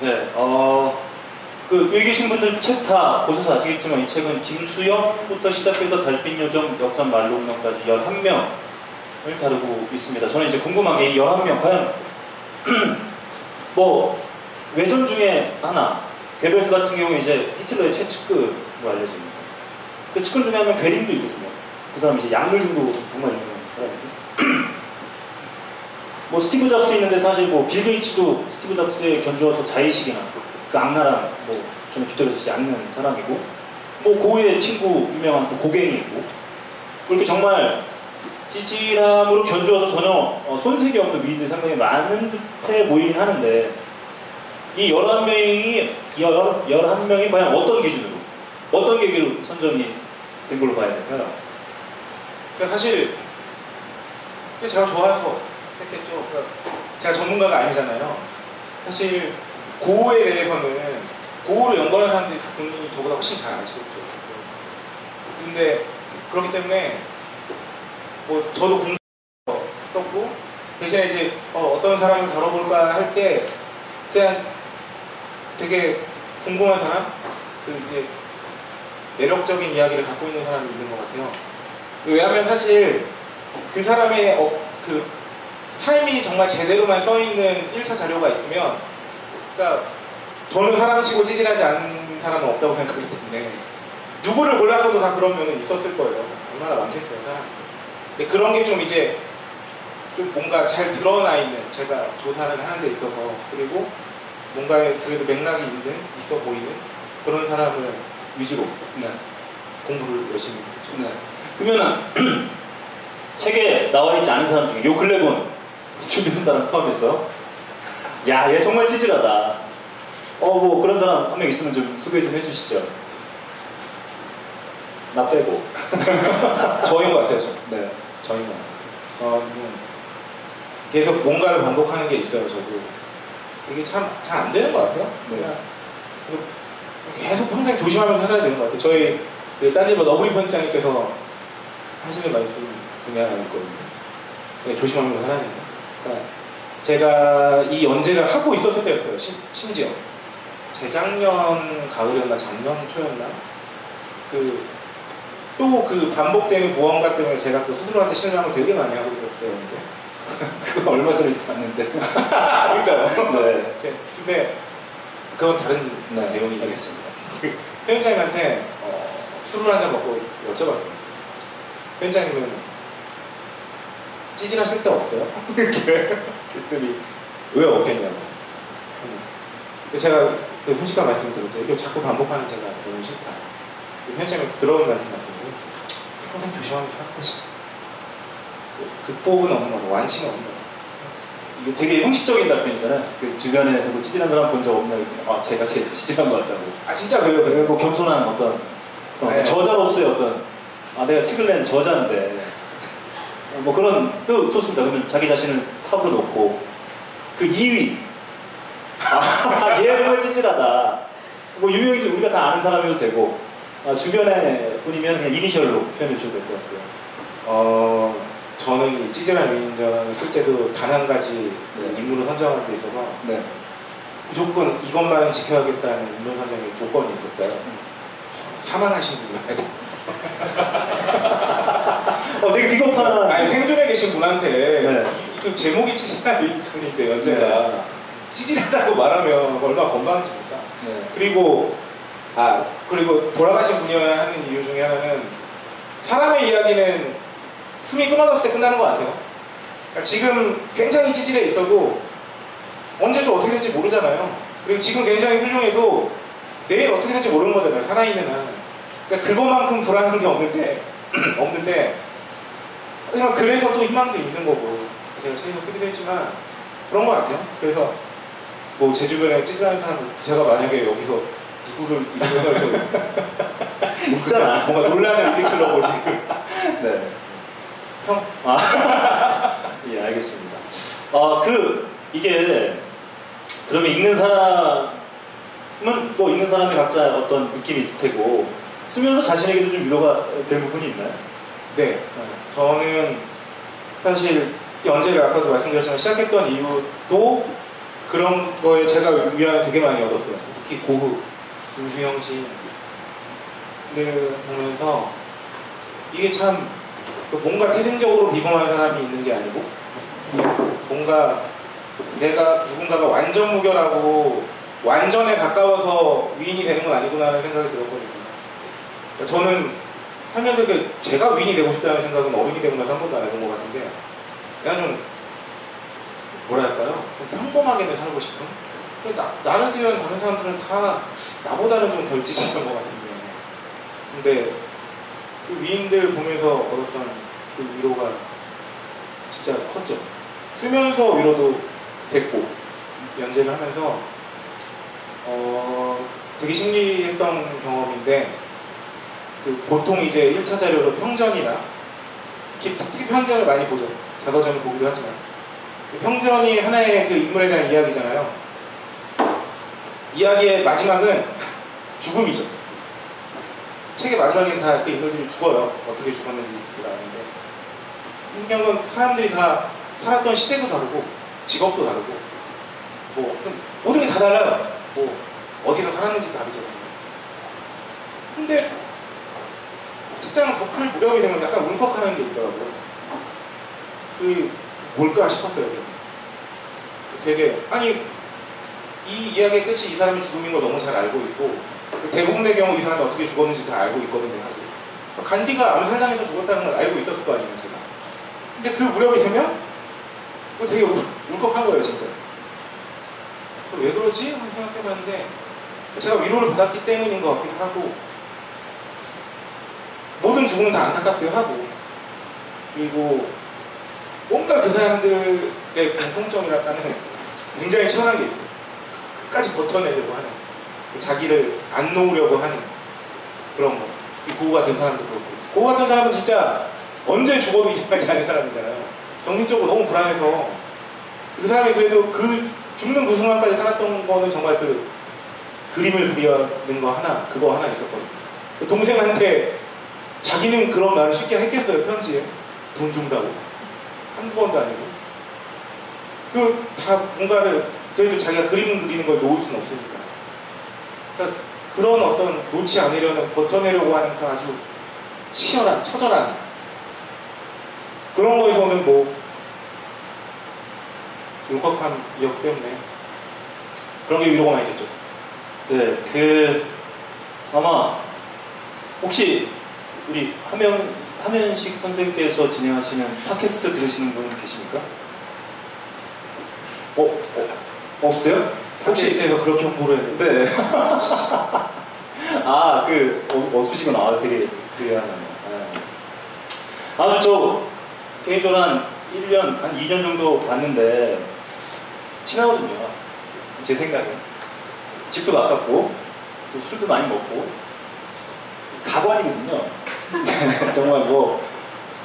네, 어, 그 여기 계신 분들 책 다 보셔서 아시겠지만 이 책은 김수영부터 시작해서 달빛요정, 역전 말로운명까지 11명을 다루고 있습니다. 저는 이제 궁금한 게 이 11명 과연 뭐 외전 중에 하나 괴벨스 같은 경우 이제 히틀러의 최측근으로 알려집니다. 그 측근 중에 한명 괴링도 있거든요. 그 사람 이제 약물 중독 정말 유명한 사람이고 뭐 스티브 잡스 있는데 사실 뭐 빌 게이츠도 스티브 잡스에 견주어서 자의식이나 그 악랄한 뭐좀 뒤떨어지지 않는 사람이고 뭐 고흐의 친구 유명한 또 고갱이고 그렇게 정말 찌질함으로 견주어서 전혀 어, 손색이 없는 위인들이 상당히 많은 듯해 보이긴 하는데 이 11명이 11명이 과연 어떤 기준으로 어떤 계기로 선정이 된 걸로 봐야 될까요? 그러니까 사실 제가 좋아서 했겠죠. 그러니까 제가 전문가가 아니잖아요. 사실 고에 대해서는 고를 연구하는 사람들이 분이 저보다 훨씬 잘 아시겠죠. 근데 그렇기 때문에 뭐 저도 공부 썼고 대신에 이제 어, 떤 사람을 다뤄볼까 할 때 그냥 되게 궁금한 사람 그 이제 매력적인 이야기를 갖고 있는 사람이 있는 것 같아요. 왜냐하면 사실 그 사람의 어, 그 삶이 정말 제대로만 써 있는 1차 자료가 있으면 그러니까 저는 사람치고 찌질하지 않은 사람은 없다고 생각하기 때문에 누구를 골라서도 다 그런 면은 있었을 거예요. 얼마나 많겠어요, 사람. 그런 게 좀 이제 좀 뭔가 잘 드러나 있는 제가 조사를 하는 데 있어서 그리고 뭔가 그래도 맥락이 있는 있어 보이는 그런 사람을 위주로 네. 공부를 열심히 했죠. 네. 그러면은 책에 나와 있지 않은 사람 중에 요 근래 본 주변 사람 포함해서 야 얘 정말 찌질하다 어 뭐 그런 사람 한 명 있으면 좀 소개 좀 해주시죠 나 빼고. 저인 것 같아요, 저. 네. 저인 것 같아요. 저는 계속 뭔가를 반복하는 게 있어요, 저도. 이게 참 잘 안 되는 것 같아요. 네. 계속 평생 조심하면서 살아야 되는 것 같아요. 저희 그 딴지보 너브리 편집장님께서 하시는 말씀 중에 하나 있거든요. 조심하면서 살아야 된다. 그러니까 제가 이 연재를 하고 있었을 때였어요, 심, 심지어. 재작년 가을이었나, 작년 초였나? 그, 또 그 반복되는 무언가 때문에 제가 또 스스로한테 실망을 되게 많이 하고 있었어요. 그거 얼마 전에 봤는데. 그러니까요. 네. 근데 그건 다른 네, 내용이 알겠습니다. 편집장님한테 어, 술을 한잔 먹고 여쭤봤어요. 편집장님은 찌질하실 때 없어요? 이렇게 그랬더니 왜 없겠냐고. 음. 제가 그 솔직한 말씀을 드렸죠. 이거 자꾸 반복하는 제가 너무 싫다. 그 편집장님 그런 말씀 하시고 평생 조심하면서 살고 싶어. 극복은 없는 거고 완치는 없는 거고. 이게 되게 형식적인 답변이잖아요. 그 주변에 뭐 찌질한 사람 본 적 없냐? 이러면 아, 제가 제일 찌질한 것 같다고. 아 진짜 그래요. 그래요. 뭐 겸손한 어떤 어, 네. 저자로서의 어떤 아 내가 책을 낸 저자인데 어, 뭐 그런 또 좋습니다. 그러면 자기 자신을 탑으로 놓고 그 2위 아, 얘 정말 찌질하다. 뭐 유명인들 우리가 다 아는 사람이어도 되고 아, 주변의 분이면 그냥 이니셜로 표현해 주셔도 될 것 같고요. 어, 저는 이 찌질한 위인전을 쓸 때도 단 한 가지 네. 인물을 선정하는 데 있어서 네. 무조건 이것만 지켜야겠다는 인물 선정의 조건이 있었어요. 사망하신 분이야. 어, 되게 비겁한. 아니 생존에 계신 분한테 네. 이- 그 제목이 찌질한 위인전인데 연재가 찌질하다고 말하면 얼마나 건강해집니까? 네. 그리고 아 그리고 돌아가신 분이어야 하는 이유 중에 하나는 사람의 이야기는 숨이 끊어졌을 때 끝나는 것 같아요. 그러니까 지금 굉장히 찌질해 있어도 언제 또 어떻게 될지 모르잖아요. 그리고 지금 굉장히 훌륭해도 내일 어떻게 될지 모르는 거잖아요. 살아있는 한. 그러니까 그거만큼 불안한 게 없는데 없는데 하지만 그래서 또 희망도 있는 거고 제가 책을 쓰기도 했지만 그런 것 같아요. 그래서 뭐 제 주변에 찌질한 사람 제가 만약에 여기서 누구를 이러면 있잖아. 뭔가 논란을 일으키려고 지금 네. 형 아, 예, 알겠습니다. 아, 그, 이게, 그러면 읽는 사람은, 뭐, 읽는 사람이 각자 어떤 느낌이 있을 테고, 쓰면서 자신에게도 좀 위로가 될 부분이 있나요? 네. 저는 사실 연재를 아까도 말씀드렸지만 시작했던 이유도 그런 거에 제가 위안을 되게 많이 얻었어요. 특히 고흐, 시인을 보면서 이게 참 뭔가 태생적으로 비범한 사람이 있는 게 아니고 뭔가 내가 누군가가 완전 무결하고 완전에 가까워서 위인이 되는 건 아니구나라는 생각이 들었거든요. 저는 살면서 이렇게 제가 위인이 되고 싶다는 생각은 되고 나서 한 번도 안 해본 것 같은데 그냥 좀 뭐랄까요? 좀 평범하게는 살고 싶은? 나, 나를 지은 다른 사람들은 다 나보다는 좀 덜 지치는 것 같은데. 근데 그 위인들 보면서 얻었던 그 위로가 진짜 컸죠. 쓰면서 위로도 됐고 연재를 하면서 어 되게 신기했던 경험인데 그 보통 이제 1차 자료로 평전이나 특히, 특히 평전을 많이 보죠. 자서전을 보기도 하지만 그 평전이 하나의 그 인물에 대한 이야기잖아요. 이야기의 마지막은 죽음이죠. 책의 마지막에는 다 그 인물들이 죽어요. 어떻게 죽었는지 나오는데 인경은 사람들이 다 살았던 시대도 다르고 직업도 다르고 뭐 모든 게 다 달라요. 뭐 어디서 살았는지 다르죠. 근데 책장을 덮을 무렵이 되면 약간 울컥하는 게 있더라고요. 그 뭘까 싶었어요. 되게. 아니 이 이야기의 끝이 이 사람의 죽음인 걸 너무 잘 알고 있고 대부분의 경우 이 사람이 어떻게 죽었는지 다 알고 있거든요. 간디가 암살당해서 죽었다는 걸 알고 있었을 거 아니에요, 제가. 근데 그 무렵이 되면 되게 울, 울컥한 거예요, 진짜. 왜 그러지? 하는 생각해봤는데 제가 위로를 받았기 때문인 것 같기도 하고 죽음은 다 안타깝기도 하고 그리고 뭔가 그 사람들의 공통점이라는 굉장히 시원한 게 있어요. 끝까지 버텨내려고 하는 자기를 안 놓으려고 하는 그런 거. 이 고우 같은 사람도 그렇고 고우 같은 사람은 진짜 언제 죽어도 이상하지 않은 사람이잖아요. 정신적으로 너무 불안해서 그 사람이 그래도 그 죽는 그 순간까지 살았던 거는 정말 그 그림을 그리는 거 하나 그거 하나 있었거든요. 그 동생한테 자기는 그런 말을 쉽게 했겠어요 편지에? 돈 준다고. 한두 번도 아니고. 그 다 뭔가를 그래도 자기가 그림 그리는 걸 놓을 수는 없으니까. 그러니까 그런 어떤 놓지 않으려는 버텨내려고 하는 그 아주 치열한 처절한. 그런 거에서는 뭐 울컥한 역 때문에 그런 게 위로가 많이 됐죠. 네, 그 아마 혹시 우리 하면 하면식 선생님께서 진행하시는 팟캐스트 들으시는 분 계십니까? 어, 어 없어요? 팟캐스트에서 그렇게 홍보를 했는데 네. 아, 그 어, 없으시구나. 아, 되게 되게 하네요. 네. 아주 저 개인적으로 한 1년, 한 2년 정도 봤는데 친하거든요. 제 생각에. 집도 가깝고 또 술도 많이 먹고 가관이거든요. 정말 뭐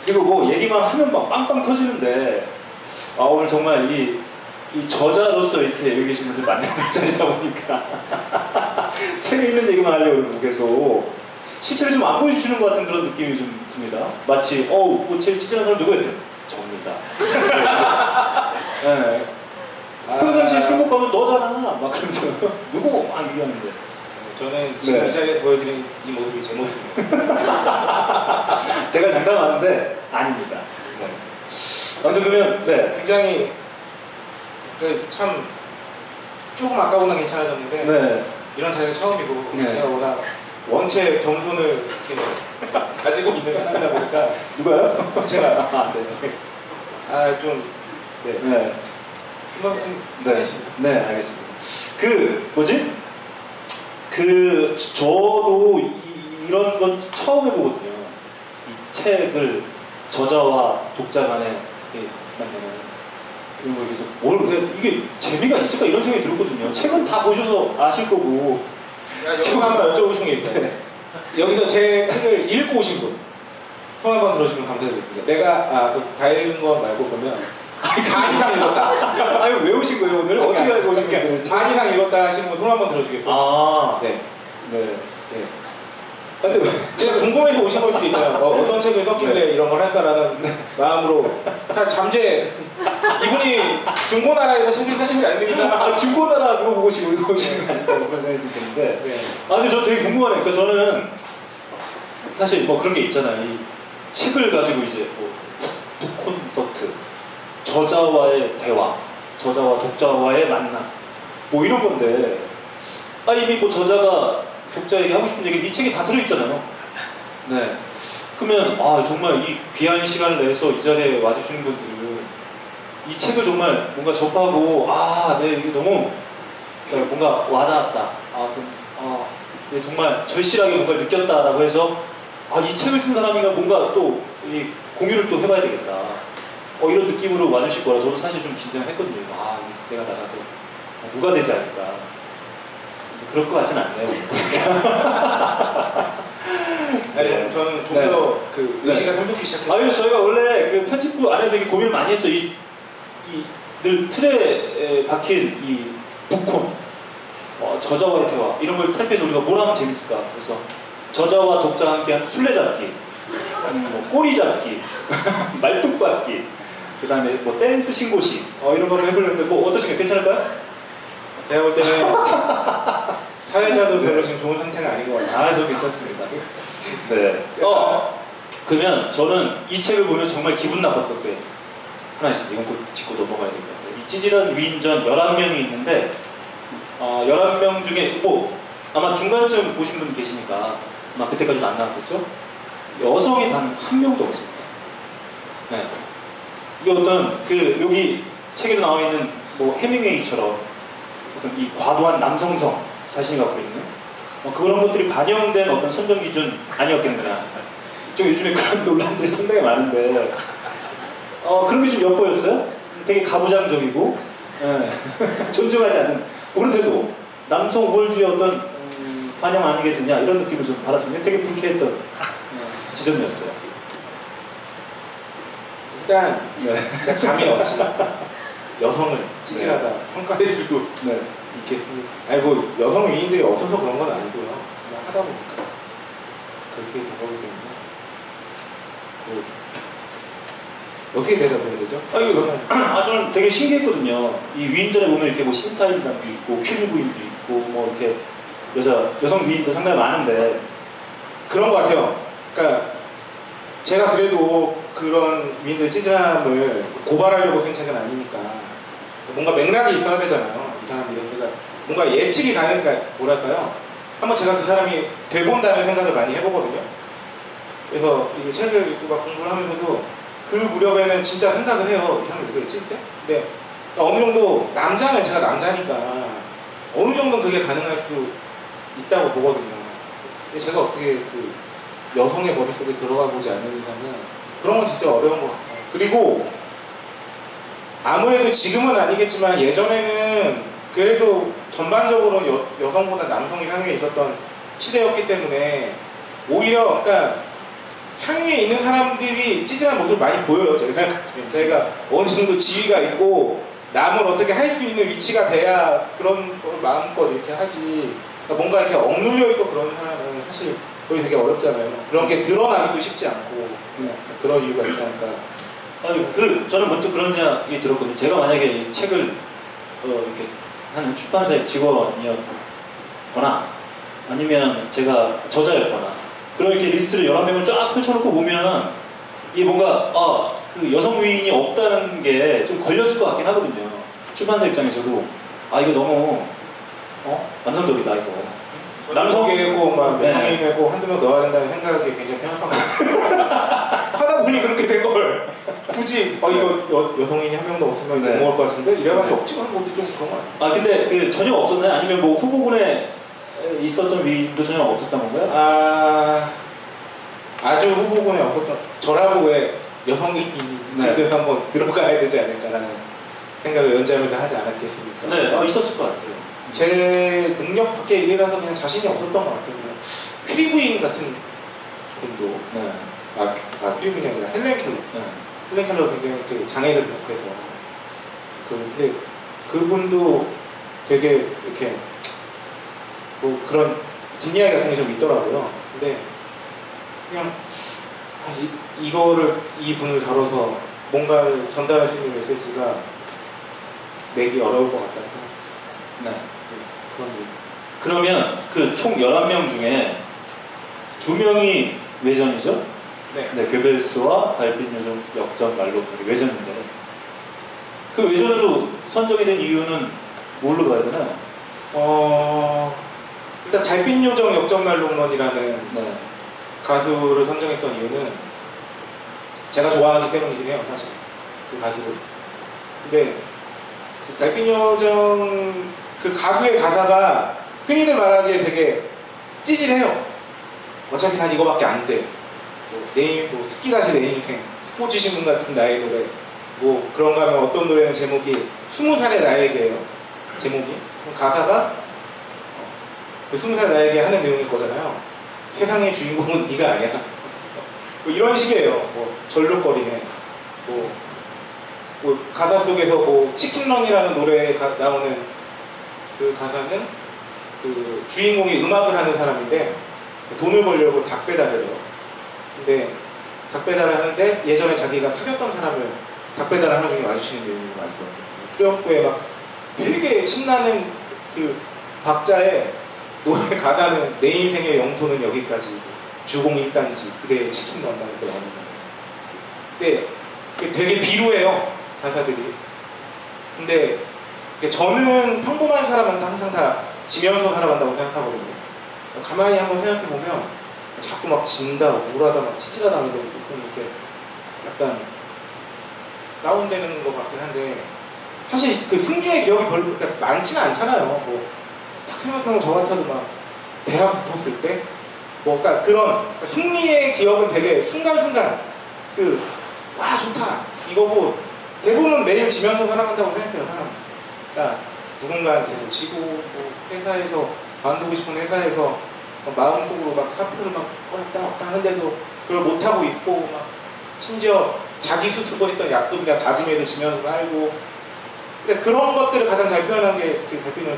그리고 뭐 얘기만 하면 막 빵빵 터지는데 아 오늘 정말 이, 이 저자로서 이렇게 여기 계신 분들 만나는 자리다 보니까 책에 있는 얘기만 하려고 그러고 계속 실체를 좀안 보여주시는 것 같은 그런 느낌이 좀 듭니다. 마치 어우 뭐 제일 진짜한 사람 누구였대? 저입니다. 네. 평상시에 술 먹고 하면 너잖아 막 그러면서 누구 막 얘기하는데 저는 지금 네. 이 자리에서 보여드린 이 모습이 제 모습입니다. 제가 장담하는데 아닙니다. 네. 아무튼 그러면 네. 굉장히 그 참 조금 아까보다 괜찮아졌는데 네. 이런 자리가 처음이고 네. 제가 워낙 원체 겸손을 가지고 있는 사람이다 보니까 누가요? 제가 아, 네. 아좀 네. 네. 네. 네, 알겠습니다. 그 뭐지? 그 저도 이, 이런 건 처음 해보거든요. 이 책을 저자와 독자 간에 만나는 걸 계속 뭘 그냥 이게 재미가 있을까 이런 생각이 들었거든요. 책은 다 보셔서 아실 거고. 야, 여기 한번 여쭤보신 게 있어요. 여기서 제 책을 읽고 오신 분. 손 한번 들어주시면 감사드리겠습니다. 내가, 아, 그다 읽은 거 말고 보면, 반 이상 읽었다. 아니, 왜 오신 거예요, 오늘? 어떻게 알고 오신 거예요? 반 이상 읽었다 하시는 분 손 한번 들어주겠어요? 아, 네. 네. 네. 근데 제가 궁금해서 오신 걸 수도 있잖아요. 어, 떤 책을 썼길래 이런 걸 할까라는 마음으로. 다 잠재, 이분이 중고나라에서 책을 사신 게 아닙니다. 아, 중고나라 그거 보고 오신 거 오신 거 아닌가 그런 생각이 드는데. 네. 아, 근데 저 되게 궁금하네요. 그러니까 저는 사실 뭐 그런 게 있잖아요. 이 책을 가지고 이제 뭐 북 콘서트, 저자와의 대화, 저자와 독자와의 만남, 뭐 이런 건데, 아, 이미 뭐 저자가 독자에게 하고 싶은 얘기 이 책에 다 들어있잖아요. 네. 그러면, 아, 정말 이 귀한 시간을 내서 이 자리에 와주시는 분들은 이 책을 정말 뭔가 접하고, 아, 네, 이게 너무 뭔가 와닿았다. 아, 그, 아, 네, 정말 절실하게 뭔가를 느꼈다라고 해서 아, 이 책을 쓴 사람이가 뭔가 또 이 공유를 또 해봐야 되겠다. 어, 이런 느낌으로 와주실 거라 저도 사실 좀 긴장을 했거든요. 아, 내가 나가서 누가 되지 않을까. 그럴 것 같진 않네요. 아니, 저는- 저는 좀 네. 더그 네. 의지가 샘솟기 시작했어요. 아유, 저희가 원래 그 편집부 안에서 고민을 많이 했어요. 이, 이, 늘 틀에 박힌 이 북콘, 어, 저자와의 대화, 이런 걸 탈피해서 우리가 뭘 하면 재밌을까. 그래서 저자와 독자와 함께한 술래잡기, 뭐 꼬리잡기, 말뚝박기, 그 다음에 뭐 댄스 신고식, 어, 이런 거를 해보려는데 뭐 어떠신가요? 괜찮을까요? 제가 볼 때는 사회자도 별로 지금 좋은 상태가 아닌 것 같아요. 아, 저 괜찮습니다. 네. 어, 그러면 저는 이 책을 보면 정말 기분 나빴던 게 하나 있습니다. 이건 꼭 짚고 넘어가야 될것 같아요. 이 찌질한 위인전 11명이 있는데, 어, 11명 중에, 뭐, 아마 중간쯤 보신 분 계시니까, 아마 그때까지도 안 나왔겠죠? 여성이 단 한 명도 없습니다. 네. 이게 어떤, 그, 여기 책에도 나와 있는, 뭐, 해밍웨이처럼, 어떤 이 과도한 남성성, 자신이 갖고 있는, 어, 그런 것들이 반영된 어떤 선정 기준 아니었겠느냐. 좀 요즘에 그런 논란들이 상당히 많은데, 어, 그런 게 좀 엿보였어요? 되게 가부장적이고, 예, 존중하지 않는, 그런데도 남성 우월주의 어떤, 음, 하게 됐냐 이런 느낌을 좀 받았습니다. 되게 불쾌했던 어, 지점이었어요. 일단 네. 감이 없지. 여성을 찌질하다 평가해주고 네. 이렇게 아니 뭐 여성 위인들이 없어서 그런 건 아니고요. 그냥 하다 보니까 그렇게 되거기 때문에 뭐 어떻게 대답해야 되죠? 아니, 저는 아, 저는 되게 신기했거든요. 이 위인전에 보면 이렇게 뭐 신사임당도 있고, 큐리 부인도 있고, 뭐 이렇게 여자, 여성 위인도 상당히 많은데, 그런 것 같아요. 그러니까 제가 그래도 그런 위인들 찌질함을 고발하려고 쓴 책은 아니니까 뭔가 맥락이 있어야 되잖아요. 이 사람 이런 데가 뭔가 예측이 가는 그러니까 뭐랄까요? 한번 제가 그 사람이 돼본다는 생각을 많이 해보거든요. 그래서 이 책을 읽고 막 공부를 하면서도 그 무렵에는 진짜 생각을 해요. 이 사람 이거 읽을 때. 근데 어느 정도 남자는 제가 남자니까 어느 정도는 그게 가능할 수 있다고 보거든요. 근데 제가 어떻게 그 여성의 머릿속에 들어가 보지 않는 이상은 그런 건 진짜 어려운 것 같아요. 그리고 아무래도 지금은 아니겠지만 예전에는 그래도 전반적으로 여, 여성보다 남성이 상위에 있었던 시대였기 때문에 오히려 그러니까 상위에 있는 사람들이 찌질한 모습을 많이 보여요. 제가 생각하면 자기가 어느 정도 지위가 있고 남을 어떻게 할 수 있는 위치가 돼야 그런 걸 마음껏 이렇게 하지. 그러니까 뭔가 이렇게 억눌려 있고 그런 사람은 사실 그게 되게 어렵잖아요. 그런 게 드러나기도 쉽지 않고 그런 이유가 있지 않을까. 아니, 그, 저는 문득 그런 생각이 들었거든요. 제가 만약에 이 책을, 어, 이렇게 하는 출판사의 직원이었거나, 아니면 제가 저자였거나, 그럼 이렇게 리스트를 11명을 쫙 펼쳐놓고 보면, 이게 뭔가, 아, 그 여성 위인이 없다는 게 좀 걸렸을 것 같긴 하거든요. 출판사 입장에서도, 아, 이거 너무, 어? 남성적이다, 이거. 남성이고 막 네. 여성이고 한두 명 넣어야 된다는 생각이 굉장히 편협한 것 같아요. 하다 보니 그렇게 된 걸. 굳이 어 이거 여, 여성인이 한 명도 없으면 네. 넘어갈 것 같은데 이래가지고 네. 억지로 하는 것도 좀 그런 거 아니에요? 아, 근데 그 전혀 없었나요? 아니면 뭐 후보군에 있었던 위인도 전혀 없었던 건가요? 아 아주 후보군에 없었던 저라고 왜 여성인이 네. 지금 한번 들어가야 되지 않을까라는 생각을 연재하면서 하지 않았겠습니까? 네, 아, 있었을 것 같아요. 제 능력 밖의 일이라서 그냥 자신이 없었던 것 같아요. 휘리부인 같은 분도 네. 아, 아 휘리부인이 아니라 헬렌 켈러 네. 헬렌 켈러 굉장히 그 장애를 갖고 해서 그, 근데 그분도 되게 이렇게 뭐 그런 뒷이야기 같은 게 좀 있더라고요. 근데 그냥 아, 이, 이거를 이 분을 다뤄서 뭔가를 전달할 수 있는 메시지가 내기 어려울 것 같다는 생각. 네. 그런 일. 그러면 그 총 11명 중에 두 명이 외전이죠? 네. 네, 괴벨스와 달빛 요정 역전 말로 외전인데 그 외전으로 선정이 된 이유는 뭘로 봐야 되나요? 어, 일단 달빛 요정 역전말 롱런이라는 네. 가수를 선정했던 이유는 제가 좋아하기 때문이긴 해요, 사실. 그 가수를. 근데 그 달빛 요정 그 가수의 가사가 흔히들 말하기에 되게 찌질해요. 어차피 난 이거밖에 안 돼. 뭐, 내, 인- 뭐, 스키 다시 내 인생, 스포츠 신문 같은 나의 노래, 뭐, 그런가 하면 어떤 노래는 제목이 스무 살의 나에게예요. 제목이. 그럼 가사가 그 스무 살 나에게 하는 내용일 거잖아요. 세상의 주인공은 네가 아니야. 뭐 이런 식이에요. 뭐 절룩거리네. 뭐, 뭐 가사 속에서 뭐 치킨런이라는 노래에 가- 나오는 그 가사는 그 주인공이 음악을 하는 사람인데 돈을 벌려고 닭 배달을 해요. 근데 닭 배달을 하는데 예전에 자기가 사귀었던 사람을 닭 배달을 하는 중에 마주치는 내용이 많이 있거든요. 후렴구에 막 되게 신나는 그 박자의 노래 가사는 내 인생의 영토는 여기까지 주공 일단지 그대의 치킨 넣는다 이렇게 나오는 거예요. 근데 되게 비루해요 가사들이. 근데 저는 평범한 사람한테 항상 다 지면서 살아간다고 생각하거든요. 가만히 한번 생각해 보면 자꾸 막 진다, 우울하다, 막 찌질하다 하는 거좀 이렇게 약간 다운되는 것 같긴 한데 사실 그 승리의 기억이 별로 그러니까 많지는 않잖아요. 뭐, 딱 생각하면 저 같아도 막 대학 붙었을 때, 뭐, 그러니까 그런 승리의 기억은 되게 순간순간 그, 와, 좋다. 이거고 대부분 매일 지면서 살아간다고 생각해요, 사람. 그러니까 누군가한테도 지고, 뭐, 회사에서 만들고 싶은 회사에서 막 마음속으로 막 사표를 막 꺼냈다 놨다 하는데도 그걸 못하고 있고 막 심지어 자기 스스로 했던 약속이나 다짐에도 지면서 살고. 근데 그런 것들을 가장 잘 표현한 게 그 대표님의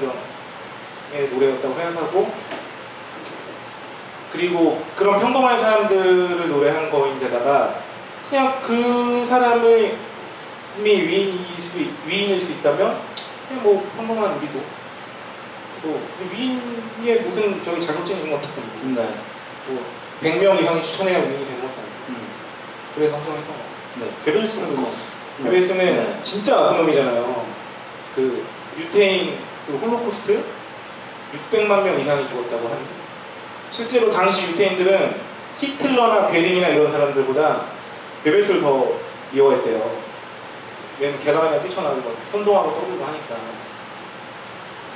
노래였다고 생각하고 그리고 그런 평범한 사람들을 노래한 거인데다가 그냥 그 사람을 이미 위인일 수, 있- 위인일 수 있다면 그냥 뭐 평범한 우리도 뭐 위인에 무슨 저기 자격증이 있는 것도 아니고 네. 뭐 100명 이상이 추천해야 위인이 되는 것도 아니고 음. 그래서 성공했던 거 네. 괴벨스는 뭐. 괴벨스는 네. 진짜 나쁜 놈이잖아요. 그 유태인 그 홀로코스트 600만 명 이상이 죽었다고 하는데 실제로 당시 유태인들은 히틀러나 괴링이나 이런 사람들보다 괴벨스를 더 미워했대요. 왜냐면 걔가 맨날 뛰쳐나오고 선동하고 떠들고 하니까.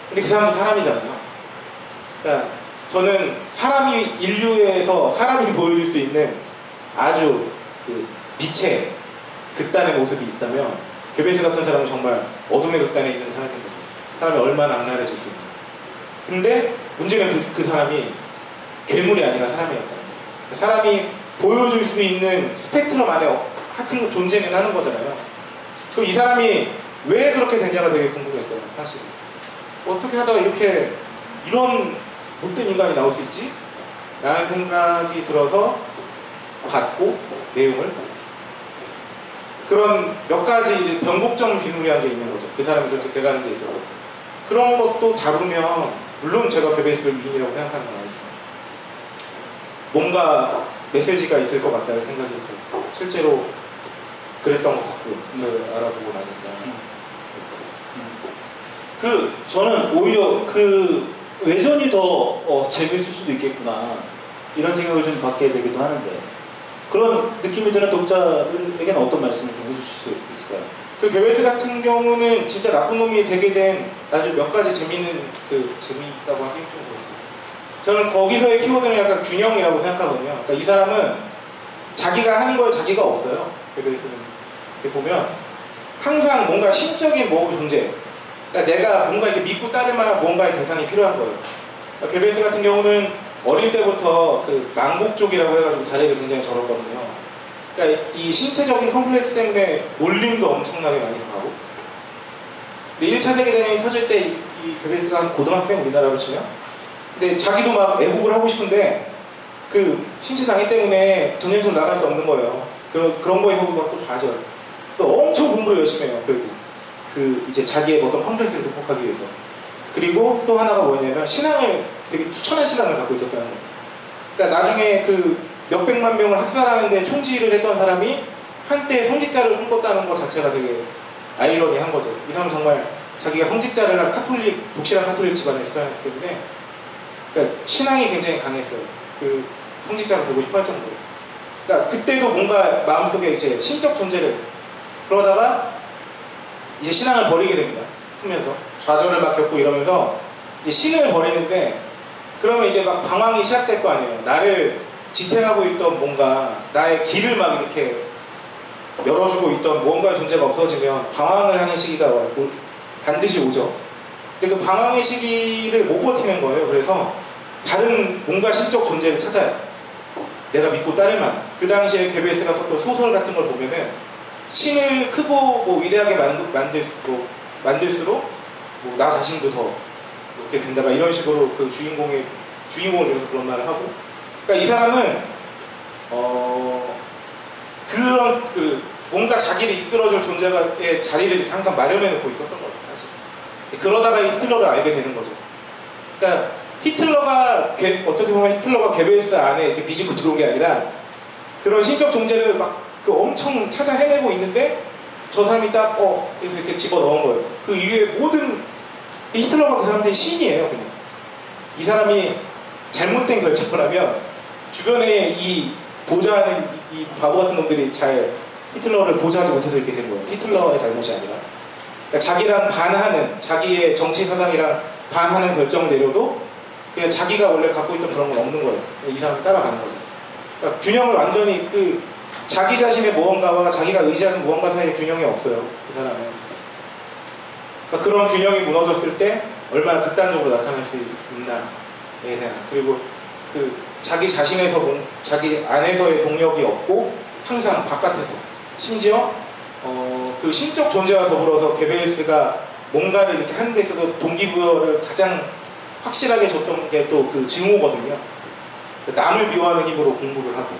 근데 그 사람도 사람이잖아요. 그러니까 저는 사람이 인류에서 사람이 보여줄 수 있는 아주 그 빛의 극단의 모습이 있다면 괴베스 같은 사람은 정말 어둠의 극단에 있는 거죠. 사람이 얼마나 악랄해질 수 있나. 근데 문제는 그, 그 사람이 괴물이 아니라 사람이었다는 거예요. 사람이 보여줄 수 있는 스펙트럼 안에 어- 하여튼 존재는 하는 거잖아요. 그럼 이 사람이 왜 그렇게 됐냐가 되게 궁금했어요, 사실. 어떻게 하다가 이렇게 이런 못된 인간이 나올 수 있지? 라는 생각이 들어서 봤고, 내용을. 그런 몇 가지 변곡점 비스무리한 게 있는 거죠. 그 사람이 그렇게 돼가는 데 있어서. 그런 것도 다루면, 물론 제가 베베스를 위인이라고 생각하는 건 아니죠. 뭔가 메시지가 있을 것 같다는 생각이 들고, 실제로 그랬던 것 같고요. 네, 알아보고 나니까. 그 저는 오히려 그 외전이 더 어, 재밌을 수도 있겠구나 이런 생각을 좀 갖게 되기도 하는데 그런 느낌이 드는 독자들에게는 어떤 말씀을 좀 해주실 수 있을까요? 그 개별스 같은 경우는 진짜 나쁜 놈이 되게 된 아주 몇 가지 재밌는 그 재미있다고 힘든 거예요. 저는 거기서의 키워드는 약간 균형이라고 생각하거든요. 그러니까 이 사람은 자기가 하는 걸 자기가 없어요. 개별스는 이렇게 보면 항상 뭔가 심적인 뭐 존재. 그러니까 내가 뭔가 이렇게 믿고 따를 만한 뭔가의 대상이 필요한 거예요. 그러니까 개별스 같은 경우는 어릴 때부터 그 망곡 쪽이라고 해가지고 다리를 굉장히 저렸거든요. 그러니까 이 신체적인 컴플렉스 때문에 놀림도 엄청나게 많이 당하고 근데 1차 세계대전이 터질 때 이, 한 고등학생 우리나라로 치면 근데 자기도 막 애국을 하고 싶은데 그 신체 장애 때문에 전쟁터로 나갈 수 없는 거예요 그런, 그런 거에서도 막또 좌절 또 엄청 공부를 열심히 해요 그리고 그 이제 자기의 어떤 컴플렉스를 극복하기 위해서 그리고 또 하나가 뭐냐면 신앙을 되게 투철한 신앙을 갖고 있었다는 거예요 그러니까 나중에 그 몇백만 명을 학살하는데 총지를 했던 사람이 한때 성직자를 꿈꿨다는 것 자체가 되게 아이러니한 거죠. 이 사람은 정말 자기가 성직자를 한 카톨릭, 독실한 카톨릭 집안에 있었기 때문에 그러니까 신앙이 굉장히 강했어요. 그 성직자가 되고 싶어 했던 거예요. 그러니까 그때도 뭔가 마음속에 이제 신적 존재를 그러다가 이제 신앙을 버리게 됩니다. 크면서 좌절을 막 겪고 이러면서 이제 신을 버리는데 그러면 이제 막 방황이 시작될 거 아니에요. 나를 지탱하고 있던 뭔가 나의 길을 막 이렇게 열어주고 있던 무언가의 존재가 없어지면 방황을 하는 시기가 오- 반드시 오죠. 근데 그 방황의 시기를 못 버티는 거예요. 그래서 다른 뭔가 신적 존재를 찾아요. 내가 믿고 따르만. 그 당시에 KBS가 썼던 소설 같은 걸 보면은 신을 크고 뭐 위대하게 만들, 만들수록, 만들수록 뭐 나 자신도 더 이렇게 된다. 막 이런 식으로 그 주인공의 주인공을 위해서 그런 말을 하고. 그러니까 이 사람은 어 그런 그 뭔가 자기를 이끌어줄 존재의 자리를 항상 마련해 놓고 있었던 거예요. 사실. 그러다가 히틀러를 알게 되는 거죠. 그러니까 히틀러가 게- 어떻게 보면 히틀러가 게벨스 안에 이렇게 비집고 들어온 게 아니라 그런 신적 존재를 막 그 엄청 찾아 헤매고 있는데 저 사람이 딱 어, 그래서 이렇게 집어 넣은 거예요. 그 이후에 모든 이 히틀러가 그 사람들의 신이에요, 그냥. 이 사람이 잘못된 결정을 하면 주변에 이 보좌하는 이, 이 바보 같은 놈들이 잘 히틀러를 보좌하지 못해서 이렇게 된 거예요. 히틀러의 잘못이 아니라. 그러니까 자기랑 반하는, 자기의 정치 사상이랑 반하는 결정을 내려도 그냥 자기가 원래 갖고 있던 그런 건 없는 거예요. 이 사람을 따라가는 거죠. 그러니까 균형을 완전히 그 자기 자신의 무언가와 자기가 의지하는 무언가 사이에 균형이 없어요. 그 사람은. 그러니까 그런 균형이 무너졌을 때 얼마나 극단적으로 나타날 수 있나에 대한 그리고 그 자기 자신에서 본- 자기 안에서의 동력이 없고 항상 바깥에서 심지어 어, 그 신적 존재와 더불어서 게베르스가 뭔가를 이렇게 하는 데 있어서 동기부여를 가장 확실하게 줬던 게 또 그 증오거든요. 남을 미워하는 힘으로 공부를 하고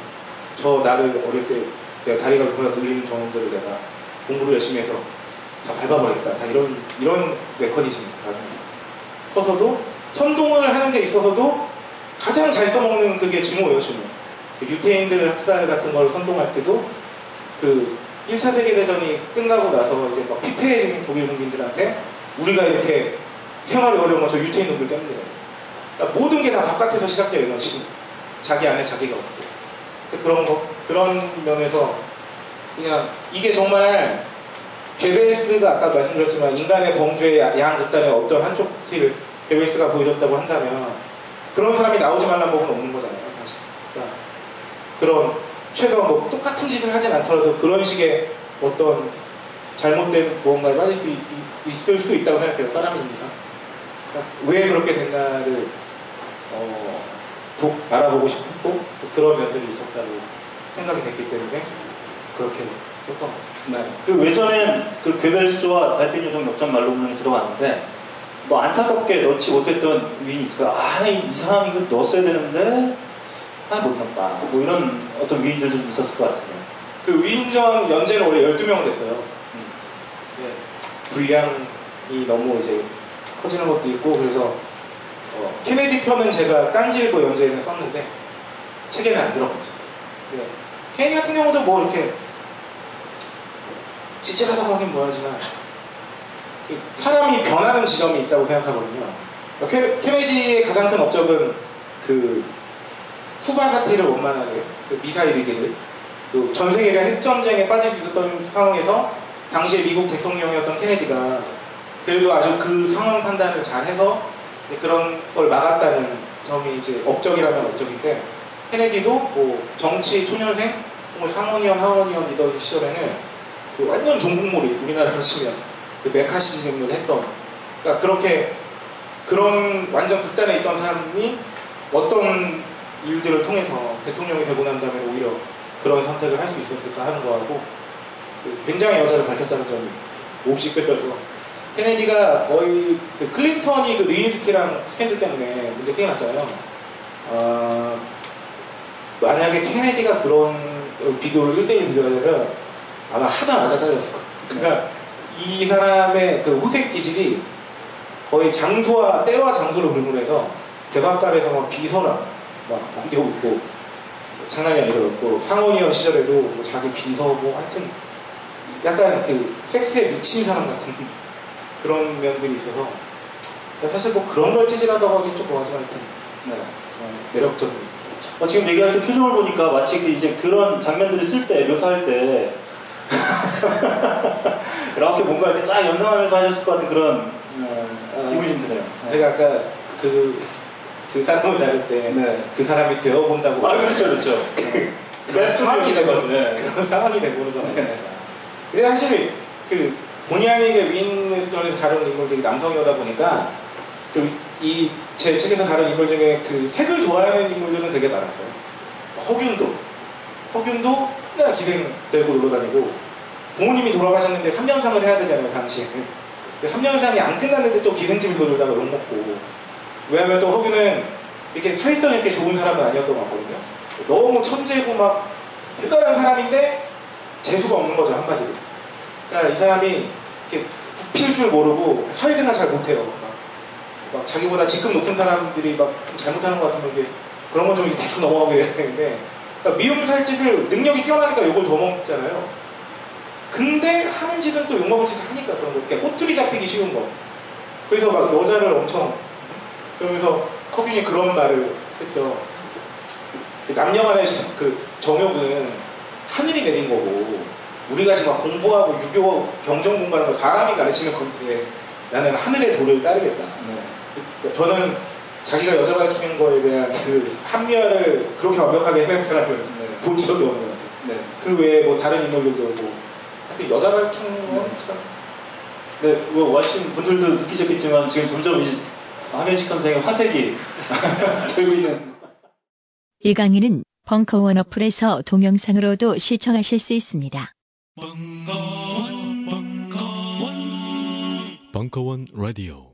저 나를 어릴 때 내가 다리가 불편해서 늘리는 저놈들을 내가 공부를 열심히 해서 다 밟아버리겠다. 다 이런 이런 메커니즘이 나중에 커서도 선동을 하는 데 있어서도 가장 잘 써먹는 그게 증오예요, 증오. 그 유태인들 학살 같은 걸 선동할 때도 그 1차 세계대전이 끝나고 나서 이제 막 피폐해진 독일 국민들한테 우리가 이렇게 생활이 어려운 건 저 유태인 놈들 때문이에요. 그러니까 모든 게 다 바깥에서 시작돼요, 이런 식으로. 자기 안에 자기가 없고. 그런 거, 그런 면에서 그냥 이게 정말 게베스가 아까 말씀드렸지만 인간의 범죄의 양 극단의 어떤 한쪽 티를 게베스가 보여줬다고 한다면 그런 사람이 나오지 말라는 법은 없는 거잖아요, 사실. 그러니까 그런 최소한 뭐 똑같은 짓을 하진 않더라도 그런 식의 어떤 잘못된 무언가에 빠질 수 있, 을수 있다고 생각해요, 사람인 이상. 왜 그렇게 됐나를 어, 도- 알아보고 싶었고 그런 면들이 있었다고 생각이 됐기 때문에 그렇게 썼던 것 같아요. 네. 그 외전엔 그 괴벨스와 달빛 요정 역전 말로 문이 들어갔는데 뭐 안타깝게 넣지 못했던 위인이 있을까요? 아, 이, 이 사람 이거 넣었어야 되는데 아, 못 넣었다. 뭐 이런 어떤 위인들도 좀 있었을 것 같아요. 그 위인전 연재는 원래 12명 됐어요. 네. 분량이 너무 이제 커지는 것도 있고 그래서 어, 케네디 편은 제가 딴지일보 연재에는 썼는데 책에는 안 들어갔죠. 네. 케네디 같은 경우도 뭐 이렇게 찌질하다고 하긴 뭐하지만 그 사람이 변하는 지점이 있다고 생각하거든요. 케, 케네디의 가장 큰 업적은 그 쿠바 사태를 원만하게 그 미사일 위기를 또 전 세계가 핵전쟁에 빠질 수 있었던 상황에서 당시에 미국 대통령이었던 케네디가 그래도 아주 그 상황 판단을 잘 해서 그런 걸 막았다는 점이 이제 업적이라면 업적인데 케네디도 뭐 정치 초년생 상원의원 하원의원 리더 시절에는 그 완전 종북몰이 우리나라로 치면 그 메카시즘을 했던 그러니까 그렇게 그런 완전 극단에 있던 사람이 어떤 일들을 통해서 대통령이 되고 난 다음에 오히려 그런 선택을 할 수 있었을까 하는 거하고 그 굉장히 여자를 밝혔다는 점이 몹시 뺏겨서 케네디가 거의 그 클린턴이 그 리인스키랑 스캔들 때문에 문제 크게 났잖아요. 어, 만약에 케네디가 그런 비교를 1대1 비교하자면 아마 하자마자 잘렸을 거예요. 그러니까 이 사람의 그 후색 기질이 거의 장소와 때와 장소를 불문해서 대박달에서 막 비서랑 막 남겨고 있고 장난이 아니더라고 상원의원 시절에도 뭐 자기 비서 뭐 하여튼 약간 그 섹스에 미친 사람 같은 그런 면들이 있어서 사실 뭐 그런 걸 찌질하다고 하긴 좀 뭐하지만 하여튼 네. 어, 매력적인 어, 지금 얘기할 때 표정을 보니까 마치 그 이제 그런 장면들을 쓸 때, 묘사할 때, 이렇게 뭔가 이렇게 쫙 연상하면서 하셨을 것 같은 그런 어, 기분이 좀 드네요. 제가 아까 그, 그 사람을 다룰 때그 사람이 되어본다고 아, 그렇죠, 그렇죠. 그런 상황이 되거든 네. 그런 상황이 되고는 좀 근데 사실 그 본의 아니게 윈전에서 다룬 인물들이 남성이다 보니까 그 이 제 책에서 다룬 인물 중에 그 색을 좋아하는 인물들은 되게 많았어요. 허균도. 허균도 맨날 기생 들고 놀러 다니고 부모님이 돌아가셨는데 3년상을 해야 되잖아요 당시에. 3년상이 안 끝났는데 또 기생집에서 놀다가 욕먹고. 왜냐면 또 허균은 이렇게 사회성 이렇게 좋은 사람은 아니었던 것 같거든요. 너무 천재고 막 대단한 사람인데 재수가 없는 거죠 한마디로. 그러니까 이 사람이 이렇게 굽힐 줄 모르고 사회생활 잘 못해요. 막, 막 자기보다 직급 높은 사람들이 막 잘못하는 것 같으면 이게 그런 건 좀 대충 넘어가게 되는데 그러니까 미움 살 짓을 능력이 뛰어나니까 욕을 더 먹잖아요. 근데 하는 짓은 또 욕먹은 짓을 하니까 그런 거. 그러니까 꼬투리 잡히기 쉬운 거. 그래서 막 여자를 엄청 그러면서 커빈이 그런 말을 했죠. 그 남녀 간의 그 정욕은 하늘이 내린 거고 우리가 지금 공부하고 유교 경전 공부하는 사람이 가르치면 거기에 나는 하늘의 도를 따르겠다. 네. 그러니까 저는 자기가 여자 가르치는 거에 대한 그 합리화를 그렇게 완벽하게 해낸 사람을 네. 본 적이 없는 네. 그 외에 뭐 다른 인물들도 오고 하여튼 여자 가르치는 건 네. 참. 네, 뭐 와신 분들도 느끼셨겠지만 지금 점점 이제 한현식 선생의 화색이 되고 있는 이 강의는 벙커원 어플에서 동영상으로도 시청하실 수 있습니다. 벙커원, 벙커원, 벙커원 라디오.